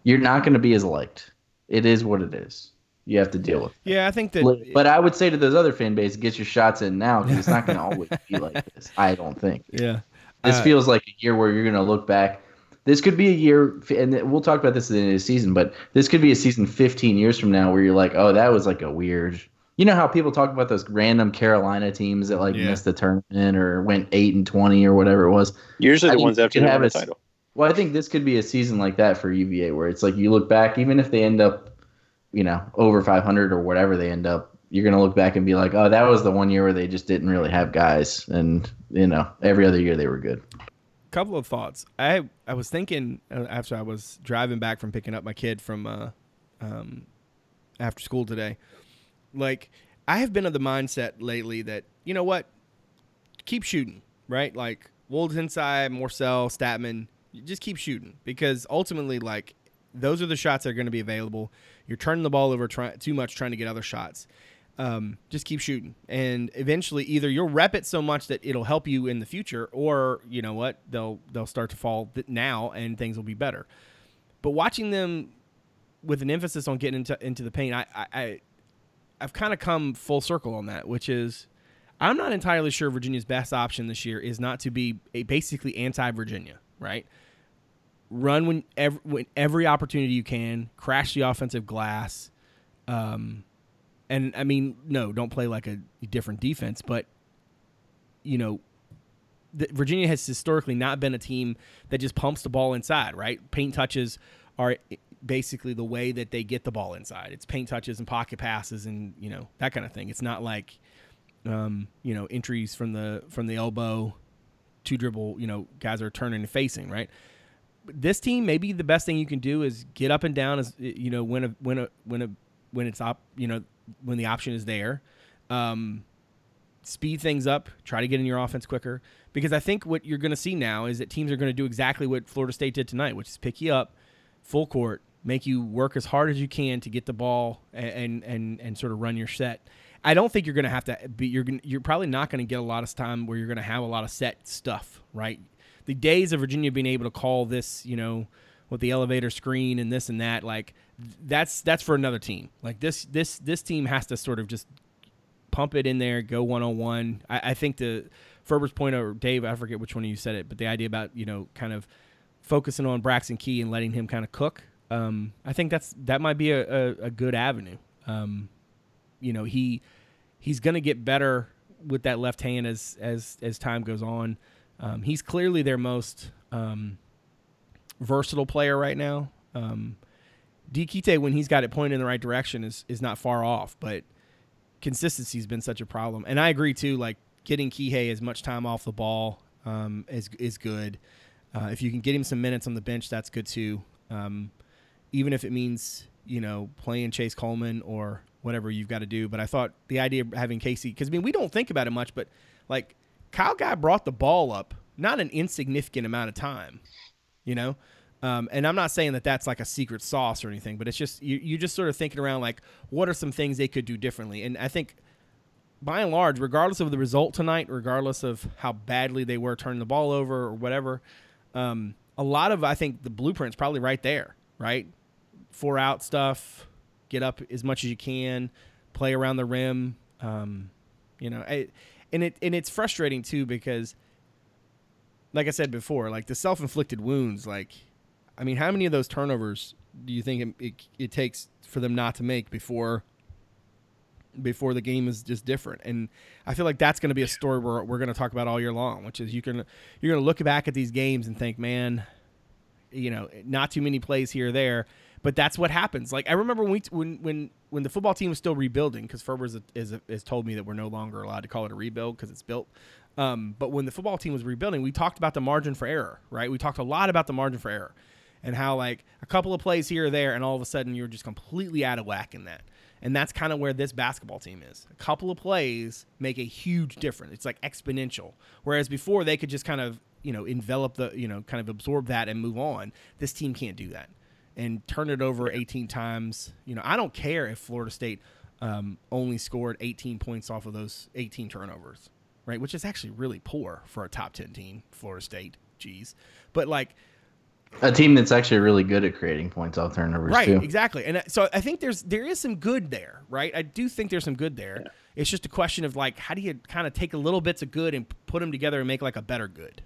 you're not going to be as liked. It is what it is you have to deal with. Yeah, I think that. But I would say to those other fan base, get your shots in now because it's not going <laughs> to always be like this. I don't think. Yeah, this uh, feels like a year where you're going to look back. This could be a year, and we'll talk about this at the end of the season. But this could be a season 15 years from now where you're like, oh, that was like a weird. You know how people talk about those random Carolina teams that like yeah. missed the tournament or went eight and 20 or whatever it was. Usually the ones after the title. Well, I think this could be a season like that for UVA where it's like you look back, even if they end up you know, over 500 or whatever they end up, you're going to look back and be like, oh, that was the one year where they just didn't really have guys. And, you know, every other year they were good. Couple of thoughts. I, I was thinking uh, after I was driving back from picking up my kid from uh, um, after school today, like, I have been of the mindset lately that, you know what, keep shooting, right? Like, Woldetensae, Morsell, Stattmann, just keep shooting because ultimately, like, those are the shots that are going to be available. You're turning the ball over try, too much trying to get other shots. Um, just keep shooting, and eventually, either you'll rep it so much that it'll help you in the future, or you know what, they'll they'll start to fall now, and things will be better. But watching them with an emphasis on getting into into the paint, I, I, I I've kind of come full circle on that, which is I'm not entirely sure Virginia's best option this year is not to be a basically anti-Virginia, right? run when every, when every opportunity you can, crash the offensive glass. Um, and I mean, no, don't play like a different defense, but you know, the, Virginia has historically not been a team that just pumps the ball inside, right? Paint touches are basically the way that they get the ball inside. It's paint touches and pocket passes and you know that kind of thing. It's not like um, you know entries from the from the elbow, two dribble. You know, guys are turning and facing, right? this team, maybe the best thing you can do is get up and down as you know when a when a when a when it's up you know when the option is there. Um, speed things up, try to get in your offense quicker. Because I think what you're going to see now is that teams are going to do exactly what Florida State did tonight, which is pick you up full court, make you work as hard as you can to get the ball and and and, sort of run your set. I don't think you're going to have to be. You're you're probably not going to get a lot of time where you're going to have a lot of set stuff, right? the days of Virginia being able to call this, you know, with the elevator screen and this and that, like that's that's for another team. Like this this this team has to sort of just pump it in there, go one on one. I think the Ferber's point or Dave, I forget which one of you said it, but the idea about you know kind of focusing on Braxton Key and letting him kind of cook. Um, I think that's that might be a, a, a good avenue. Um, you know, he he's going to get better with that left hand as as as time goes on. Um, he's clearly their most um, versatile player right now. Um, Diakite, when he's got it pointed in the right direction, is is not far off, but consistency has been such a problem. And I agree too. Like getting Kihei as much time off the ball um, is is good. Uh, if you can get him some minutes on the bench, that's good too. Um, even if it means you know playing Chase Coleman or whatever you've got to do. But I thought the idea of having Casey, because I mean we don't think about it much, but like Kyle Guy brought the ball up not an insignificant amount of time, you know. Um, and I'm not saying that that's like a secret sauce or anything, but it's just you you just sort of thinking around like what are some things they could do differently. And I think by and large, regardless of the result tonight, regardless of how badly they were turning the ball over or whatever, um, a lot of I think the blueprint's probably right there, right? Four out stuff, get up as much as you can, play around the rim. Um, you know, I, and it and it's frustrating too because, like I said before, like the self inflicted wounds. Like, I mean, how many of those turnovers do you think it, it, it takes for them not to make before? Before the game is just different, and I feel like that's going to be a story we're, we're going to talk about all year long. Which is you can you're going to look back at these games and think, man, you know, not too many plays here or there, but that's what happens. Like I remember when we when when when the football team was still rebuilding because Ferber is, is, is told me that we're no longer allowed to call it a rebuild because it's built. Um, but when the football team was rebuilding, we talked about the margin for error, right? We talked a lot about the margin for error and how like a couple of plays here or there, and all of a sudden you're just completely out of whack in that. And that's kind of where this basketball team is. A couple of plays make a huge difference. It's like exponential. Whereas before they could just kind of, you know, envelop the, you know, kind of absorb that and move on. This team can't do that. And turn it over 18 times. You know, I don't care if Florida State um, only scored 18 points off of those 18 turnovers, right? Which is actually really poor for a top 10 team, Florida State. Jeez. But like, a team that's actually really good at creating points off turnovers, right? Too. Exactly, and uh, so I think there's there is some good there, right? I do think there's some good there. Yeah. It's just a question of like, how do you kind of take a little bits of good and put them together and make like a better good?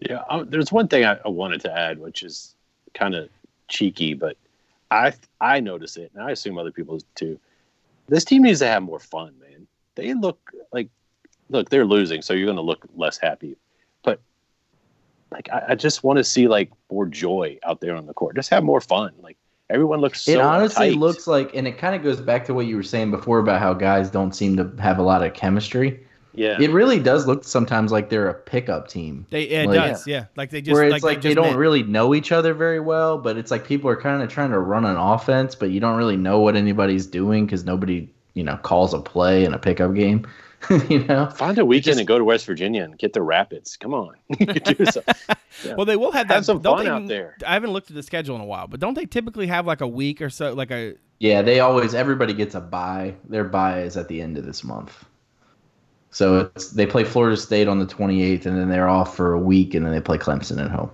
Yeah, um, there's one thing I, I wanted to add, which is kind of cheeky, but I I notice it, and I assume other people too. This team needs to have more fun, man. They look like look they're losing, so you're going to look less happy But like I, I just want to see like more joy out there on the court. Just have more fun. Like everyone looks. So it honestly tight. looks like, and it kind of goes back to what you were saying before about how guys don't seem to have a lot of chemistry. Yeah, it really does look sometimes like they're a pickup team. They it like, does, yeah. Like they just where it's like, like they, they don't met. really know each other very well, but it's like people are kind of trying to run an offense, but you don't really know what anybody's doing because nobody you know calls a play in a pickup game. <laughs> you know, find a weekend just, and go to West Virginia and get the Rapids. Come on, <laughs> <laughs> yeah. Well, they will have, that, have some fun they, out there. I haven't looked at the schedule in a while, but don't they typically have like a week or so, like a? Yeah, they always. Everybody gets a buy. Their buy is at the end of this month. So it's they play Florida State on the 28th, and then they're off for a week, and then they play Clemson at home.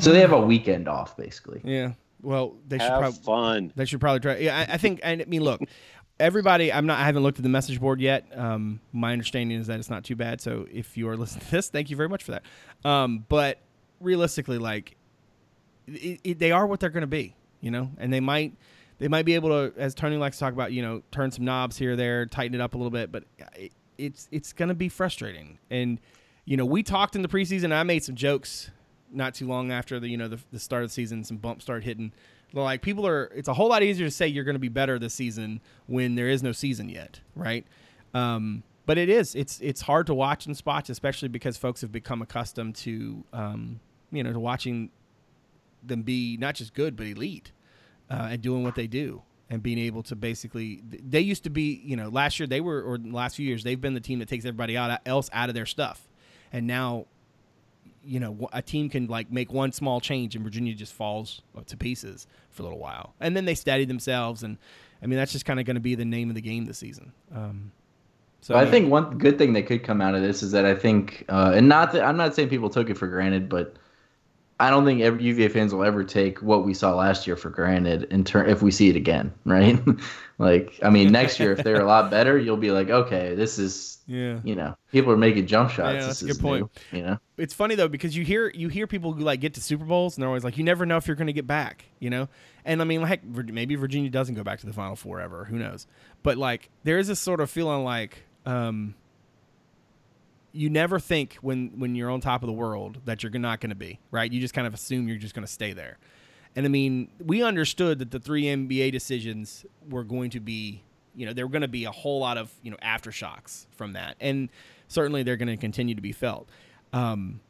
So they have a weekend off, basically. Yeah. Well, they have should probably fun. They should probably try. Yeah, I, I think. I mean, look, everybody i'm not i haven't looked at the message board yet um, my understanding is that it's not too bad so if you are listening to this thank you very much for that um, but realistically like it, it, they are what they're going to be you know and they might they might be able to as tony likes to talk about you know turn some knobs here there tighten it up a little bit but it, it's it's going to be frustrating and you know we talked in the preseason i made some jokes not too long after the you know the, the start of the season some bumps started hitting like people are, it's a whole lot easier to say you're going to be better this season when there is no season yet, right? Um, but it is. It's it's hard to watch in spots, especially because folks have become accustomed to, um, you know, to watching them be not just good but elite uh, and doing what they do and being able to basically. They used to be, you know, last year they were, or the last few years they've been the team that takes everybody out, else out of their stuff, and now you know a team can like make one small change and Virginia just falls to pieces for a little while, and then they steady themselves, and I mean that's just kind of going to be the name of the game this season. Um, so I, think one good thing that could come out of this is that I think, uh, and not that I'm not saying people took it for granted, but I don't think every UVA fans will ever take what we saw last year for granted in turn if we see it again, <laughs> right? like, I mean, next year if they're a lot better, you'll be like, okay, this is, Yeah. you know, people are making jump shots. Yeah, this that's a is good point. new, you know, it's funny though because you hear you hear people who like get to Super Bowls and they're always like, you never know if you're going to get back, you know. And I mean, like maybe Virginia doesn't go back to the Final Four ever. Who knows? But like, there is this sort of feeling like um, you never think when when you're on top of the world that you're not going to be right. You just kind of assume you're just going to stay there. And I mean, we understood that the three NBA decisions were going to be, you know, there were going to be a whole lot of, you know, aftershocks from that. And certainly they're going to continue to be felt. Um,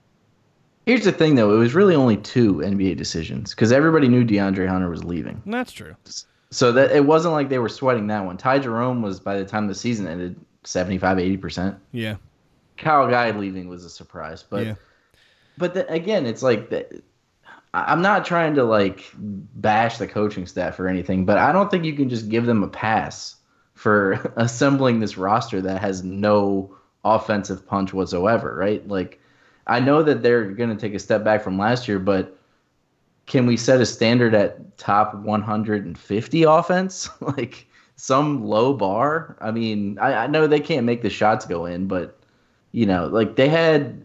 here's the thing though, it was really only two NBA decisions because everybody knew DeAndre Hunter was leaving. that's true. So that it wasn't like they were sweating that one. Ty Jerome was by the time the season ended 75 80%. Yeah. Kyle Guy leaving was a surprise, but yeah. but the, again, it's like the, I'm not trying to like bash the coaching staff or anything, but I don't think you can just give them a pass for <laughs> assembling this roster that has no offensive punch whatsoever, right? Like I know that they're going to take a step back from last year, but can we set a standard at top 150 offense? <laughs> like some low bar? I mean, I, I know they can't make the shots go in, but you know, like they had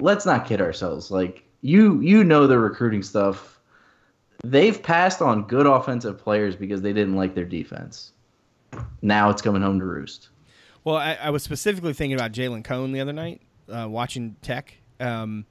let's not kid ourselves. Like you you know the recruiting stuff. They've passed on good offensive players because they didn't like their defense. Now it's coming home to roost. Well, I, I was specifically thinking about Jalen Cone the other night, uh, watching Tech. Um,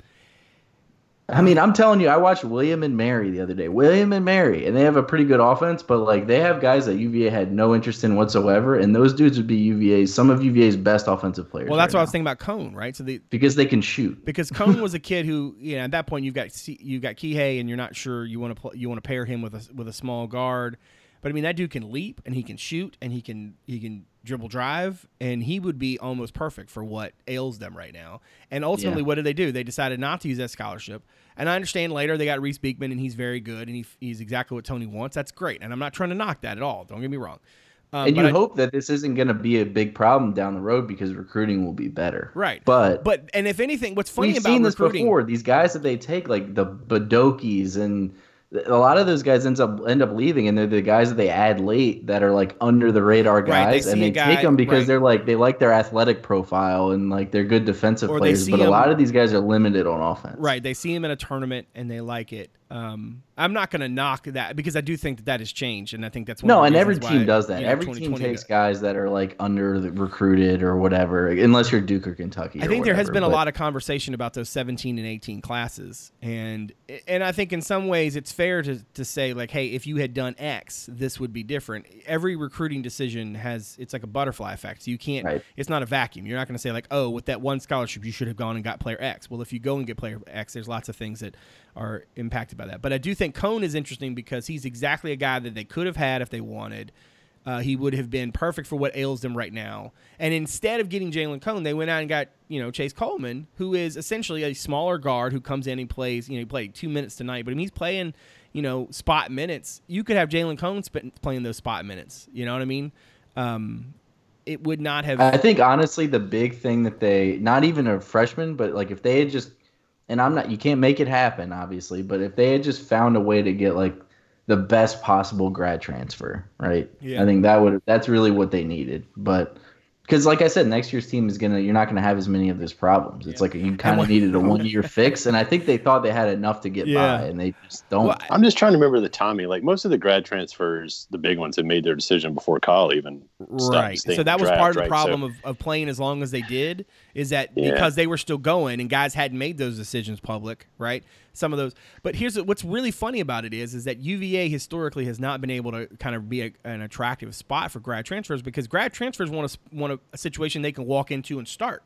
I mean, I'm telling you, I watched William and Mary the other day. William and Mary, and they have a pretty good offense, but like they have guys that UVA had no interest in whatsoever, and those dudes would be UVA's some of UVA's best offensive players. well, that's right what I was thinking about Cone, right? So the because they can shoot. because Cone <laughs> was a kid who, you know, at that point you've got you've got Kihei, and you're not sure you want to pl- you want to pair him with a with a small guard, but I mean that dude can leap and he can shoot and he can he can dribble drive and he would be almost perfect for what ails them right now. And ultimately, Yeah. what did they do? They decided not to use that scholarship. And I understand later they got Reece Beekman and he's very good and he, he's exactly what Tony wants. That's great, and I'm not trying to knock that at all. Don't get me wrong. Um, and you I- hope that this isn't going to be a big problem down the road because recruiting will be better. right, But but and if anything, what's funny we've about seen this recruiting, before. These guys that they take, like the Badokis, and a lot of those guys ends up end up leaving, and they're the guys that they add late that are like under the radar Right, they guys, and they guy- take them because right. they're like they like their athletic profile and like they're good defensive Or players. But a lot of these guys are limited on offense. Right. They see him in a tournament and they like it. Um, I'm not going to knock that because I do think that that has changed, and I think that's one No, and every team does that. you know, every team takes does. guys that are like under the recruited or whatever, unless you're Duke or Kentucky. I think there has whatever, been a lot of conversation about those 17 and 18 classes, and and I think in some ways it's fair to, to say like, hey, if you had done X, this would be different. Every recruiting decision has it's like a butterfly effect. So you can't. Right. It's not a vacuum. You're not going to say like, oh, with that one scholarship, you should have gone and got player X. Well, if you go and get player X, there's lots of things that are impacted by that. But I do think Cone is interesting because he's exactly a guy that they could have had if they wanted. Uh, he would have been perfect for what ails them right now. And instead of getting Jalen Cone, they went out and got you know Chase Coleman, who is essentially a smaller guard who comes in and plays. You know, he played two minutes tonight, but I mean, he's playing you know spot minutes. You could have Jalen Cone sp- playing those spot minutes. You know what I mean? Um, it would not have. I think honestly, the big thing that they not even a freshman, but like if they had just, and I'm not, you can't make it happen, obviously, but if they had just found a way to get like the best possible grad transfer, right? Yeah. I think that would that's really what they needed, but. Because, like I said, next year's team is gonna. You're not gonna have as many of those problems. It's Yeah. like you kind of needed a one year fix, and I think they thought they had enough to get Yeah. by, and they just don't. Well, I'm just trying to remember the Tommy. Like most of the grad transfers, the big ones, had made their decision before Kyle even started Right. So that was draft, part of the right? problem So- of, of playing as long as they did is that Yeah. because they were still going and guys hadn't made those decisions public, right? Some of those. But here's what's really funny about it is is that UVA historically has not been able to kind of be a, an attractive spot for grad transfers because grad transfers want a, want a, a situation they can walk into and start.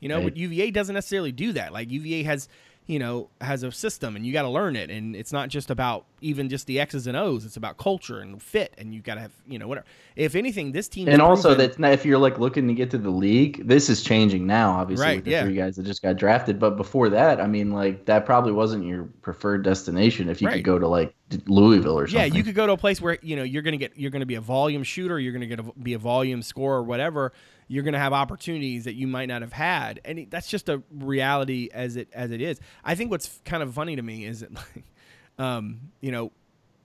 You know, Right. but UVA doesn't necessarily do that. Like UVA has, you know, has a system and you got to learn it and it's not just about, even just the X's and O's. It's about culture and fit, and you've got to have you know whatever. If anything, this team and also that's not if you're like looking to get to the league. This is changing now, obviously, Right, with the yeah. three guys that just got drafted. But before that, I mean, like that probably wasn't your preferred destination if you Right. could go to like Louisville or something, Yeah, you could go to a place where you know you're gonna get you're gonna be a volume shooter, you're gonna get a, be a volume scorer, or whatever. You're gonna have opportunities that you might not have had, and that's just a reality as it as it is. I think what's kind of funny to me is that, like, um, you know,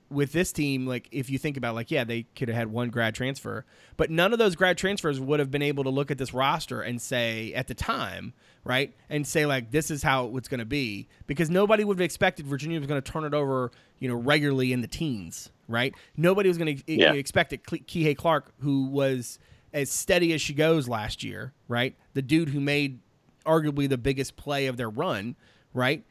with this team, like if you think about like, yeah, they could have had one grad transfer, but none of those grad transfers would have been able to look at this roster and say at the time, right, and say like this is how it's going to be because nobody would have expected Virginia was going to turn it over, you know, regularly in the teens, right? Nobody was going to Yeah. expect it. Kihei Clark, who was as steady as she goes last year, right, the dude who made arguably the biggest play of their run, right?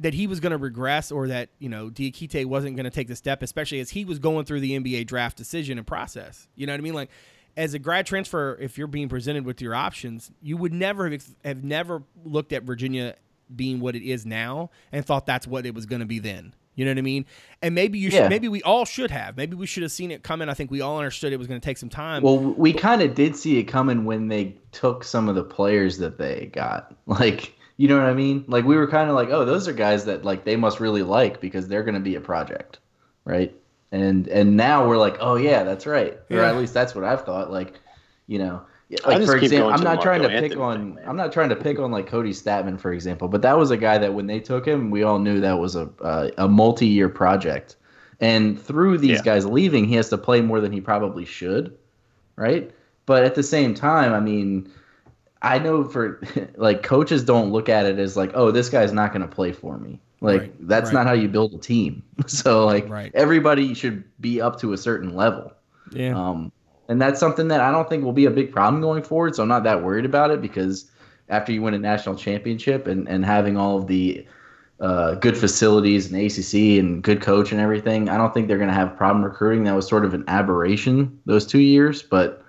That he was going to regress or that you know Diakite wasn't going to take the step, especially as he was going through the NBA draft decision and process. You know what I mean? Like as a grad transfer, if you're being presented with your options, you would never have, have never looked at Virginia being what it is now and thought that's what it was going to be then. You know what I mean? And maybe you should, maybe we all should have. Maybe we should have seen it coming. I think we all understood it was going to take some time. Well, we kind of did see it coming when they took some of the players that they got. <laughs> Like, you know what I mean? Like we were kind of like, oh, those are guys that like they must really like because they're going to be a project, right? And and now we're like, oh yeah, that's right. Or at least that's what I've thought. Like, you know, like for example, I'm not trying to Marco pick Anthony on man. I'm not trying to pick on like Kody Stattmann for example, but that was a guy that when they took him, we all knew that was a uh, a multi-year project. And through these Yeah. guys leaving, he has to play more than he probably should, right? But at the same time, I mean, I know for <laughs> like coaches don't look at it as like, oh, this guy's not going to play for me. Like Right, that's right. not how you build a team. <laughs> So like Right. everybody should be up to a certain level. yeah. Um, and that's something that I don't think will be a big problem going forward. So I'm not that worried about it because after you win a national championship and, and having all of the uh, good facilities and ACC and good coach and everything, I don't think they're going to have a problem recruiting. That was sort of an aberration those two years, but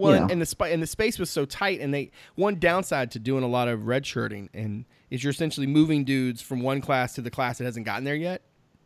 Well, you and, know. and the sp- and the space was so tight, and they one downside to doing a lot of redshirting and is you're essentially moving dudes from one class to the class that hasn't gotten there yet,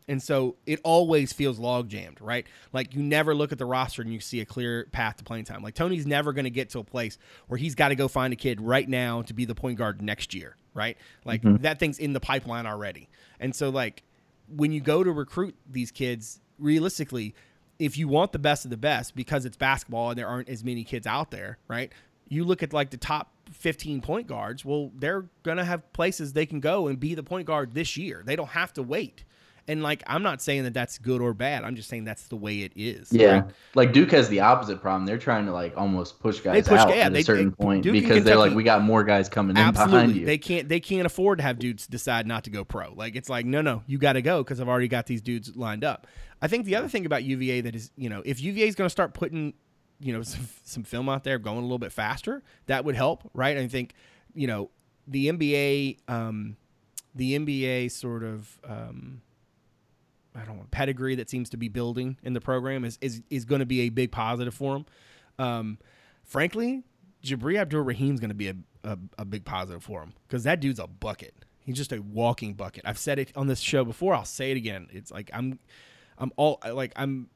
and so it always feels log jammed, right? Like you never look at the roster and you see a clear path to playing time. Like Tony's never going to get to a place where he's got to go find a kid right now to be the point guard next year, right? Like mm-hmm. that thing's in the pipeline already, and so like when you go to recruit these kids, realistically, if you want the best of the best, because it's basketball and there aren't as many kids out there, right? You look at like the top 15 point guards, well, they're going to have places they can go and be the point guard this year. They don't have to wait. And like, I'm not saying that that's good or bad. I'm just saying that's the way it is. yeah, right? like Duke has the opposite problem. They're trying to like almost push guys push- out yeah, at they- a certain they- point Duke because they're like, we got more guys coming in behind you. They can't they can't afford to have dudes decide not to go pro. Like it's like, no, no, you got to go because I've already got these dudes lined up. I think the other thing about UVA that is, you know, if UVA is going to start putting, you know, <laughs> some, some film out there going a little bit faster, that would help, right? I think, you know, the NBA, um, the NBA sort of, um, I don't know, pedigree that seems to be building in the program is is, is going to be a big positive for them. Um, frankly, Jabri Abdur-Rahim's going to be a, a, a big positive for him because that dude's a bucket. He's just a walking bucket. I've said it on this show before. I'll say it again. It's like I'm, I'm all like I'm,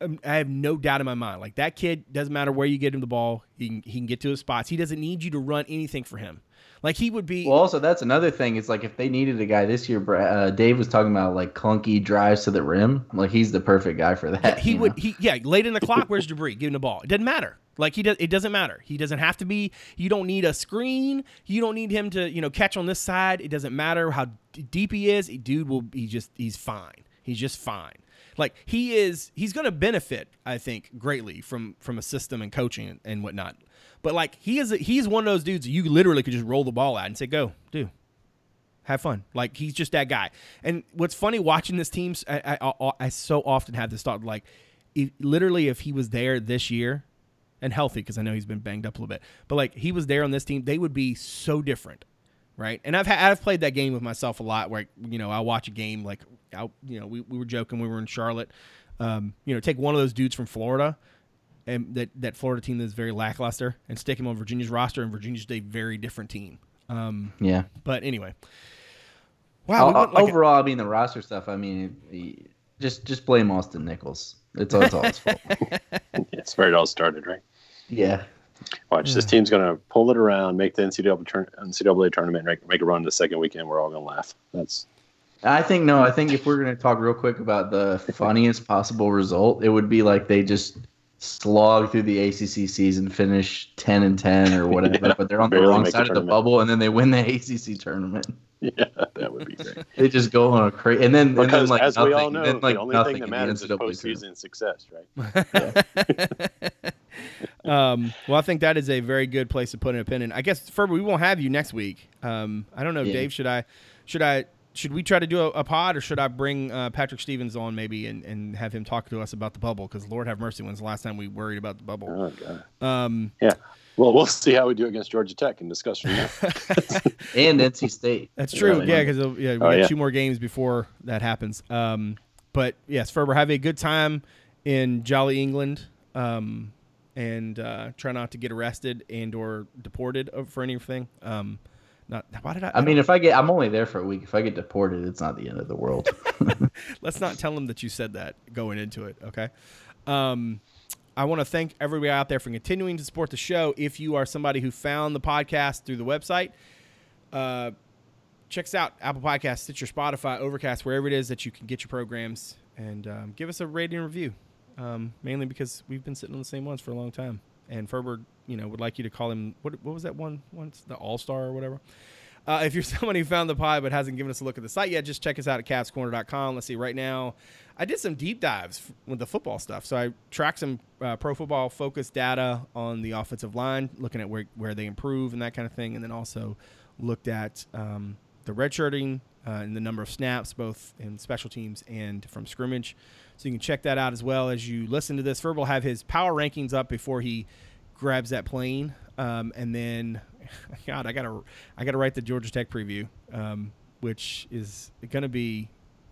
I'm I have no doubt in my mind. Like that kid doesn't matter where you get him the ball, he can, he can get to his spots. He doesn't need you to run anything for him. Like he would be. Well, also that's another thing. It's like if they needed a guy this year, uh, Dave was talking about like clunky drives to the rim. Like he's the perfect guy for that. he would know? he yeah late in the clock where's Jabri give him the ball it doesn't matter like he does it doesn't matter he doesn't have to be you don't need a screen you don't need him to you know catch on this side it doesn't matter how d- deep he is dude will he just he's fine he's just fine like he is he's going to benefit i think greatly from from a system and coaching and, and whatnot but like he is a, he's one of those dudes you literally could just roll the ball at and say go do have fun. Like he's just that guy. And what's funny watching this team, I, I, I, so often have this thought like, if, literally, if he was there this year and healthy, because I know he's been banged up a little bit, but like he was there on this team, they would be so different, right? And I've I've played that game with myself a lot, where you know I watch a game like, I, you know, we, we were joking, we were in Charlotte, um, you know, take one of those dudes from Florida. And that, that Florida team that's very lackluster, and stick him on Virginia's roster, and Virginia's a very different team. Um, yeah. but anyway, Wow. we like overall, I mean the roster stuff. I mean, just just blame Austin Nichols. It's all, it's all his fault. <laughs> It's where it all started, right? Yeah, Watch this team's going to pull it around, make the NCAA, turn, NCAA tournament, make, make a run the second weekend. We're all going to laugh. That's I think no. I think if we're gonna talk real quick about the funniest possible result, it would be like they just slog through the ACC season, finish ten and ten or whatever, <laughs> Yeah, but they're on the wrong make the side of the bubble, and then they win the ACC tournament. <laughs> yeah, that would be great. <laughs> They just go on a crazy, and then and then like as nothing, we all know, then, like the only nothing thing that matters is NCAA tournament. postseason success, right? um, well, I think that is a very good place to put an opinion. I guess Ferber, we won't have you next week. Um, I don't know, Yeah. Dave. Should I? Should I? Should we try to do a, a pod, or should I bring uh, Patrick Stevens on maybe and, and have him talk to us about the bubble? Because Lord have mercy, when's the last time we worried about the bubble? Oh, God. Um, Yeah. Well, we'll see how we do against Georgia Tech and discuss from there. <laughs> and NC State. That's true. Really? Yeah, because yeah, we Oh, got yeah. two more games before that happens. Um, but yes, Ferber, have a good time in Jolly England, um, and uh, try not to get arrested and or deported for anything. Um, not why did I? I mean, if I get, I'm only there for a week. If I get deported, it's not the end of the world. <laughs> <laughs> let's not tell them that you said that going into it. Okay. Um, I want to thank everybody out there for continuing to support the show. If you are somebody who found the podcast through the website, uh, check us out Apple Podcasts, Stitcher, Spotify, Overcast, wherever it is that you can get your programs, and um, give us a rating and review. Um, mainly because we've been sitting on the same ones for a long time, and Ferber, you know, would like you to call him what? What was that one? Once the All Star or whatever. Uh, if you're <laughs> someone who found the pie but hasn't given us a look at the site yet, just check us out at cavscorner.com. Let's see, right now, I did some deep dives with the football stuff. So I tracked some uh, pro football focused data on the offensive line, looking at where, where they improve and that kind of thing. And then also looked at um, the redshirting uh, and the number of snaps, both in special teams and from scrimmage. So you can check that out as well as you listen to this. Ferb will have his power rankings up before he grabs that plane. Um, and then, <laughs> God, I gotta, I gotta write the Georgia Tech preview, um, which is gonna be,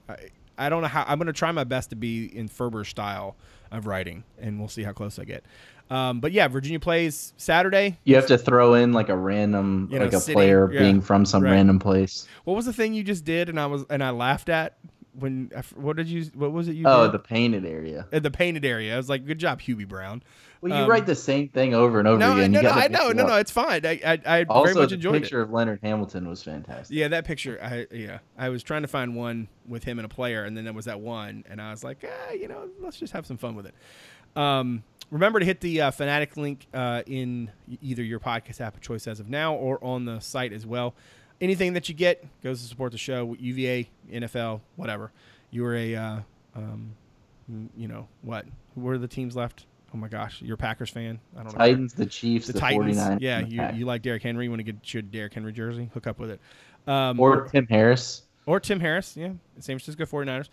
I, I don't know how. I'm gonna try my best to be in Ferber's style of writing, and we'll see how close I get. Um, but yeah, Virginia plays Saturday. you have to throw in like a random, You know, like a city, player yeah, being from some right. random place. What was the thing you just did, and I was, and I laughed at when? What did you? What was it you? Oh, did? the painted area. Uh, the painted area. I was like, good job, Hubie Brown. Well, you Um, write the same thing over and over No, again. no, no, I know, no, no, it's fine. I, I, I Also, very much the enjoyed it. picture of Leonard Hamilton was fantastic. Yeah, that picture. I yeah, I was trying to find one with him and a player, and then there was that one, and I was like, ah, you know, let's just have some fun with it. Um, remember to hit the uh, Fanatic link uh, in either your podcast app of choice as of now, or on the site as well. Anything that you get goes to support the show. UVA, NFL, whatever. You are a, uh, um, you know what? Who are the teams left? Oh my gosh, you're a Packers fan. I don't know. Titans, the Chiefs, the, the, Titans. 49ers. Yeah, you, Packers. you like Derrick Henry. You want to get your Derrick Henry jersey? Hook up with it. Um, or Tim Harris. or Tim Harris, yeah, San Francisco 49ers.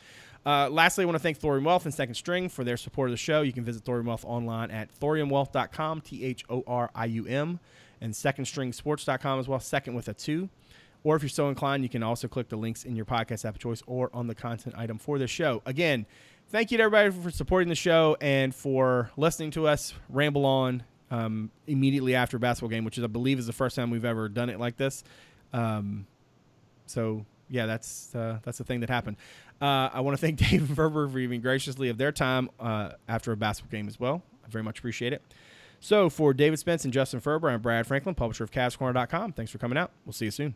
Uh, lastly, I want to thank Thorium Wealth and Second String for their support of the show. You can visit Thorium Wealth online at thoriumwealth.com, T H O R I U M, and secondstringsports.com as well, second with a two. Or if you're so inclined, you can also click the links in your podcast app of choice or on the content item for the show. Again, thank you to everybody for supporting the show and for listening to us ramble on um, immediately after a basketball game, which is, I believe, is the first time we've ever done it like this. Um, so yeah, that's uh, that's the thing that happened. Uh, I want to thank <laughs> Dave and Ferber for giving graciously of their time uh, after a basketball game as well. I very much appreciate it. So for David Spence and Justin Ferber, I'm Brad Franklin, publisher of CavsCorner.com. Thanks for coming out. We'll see you soon.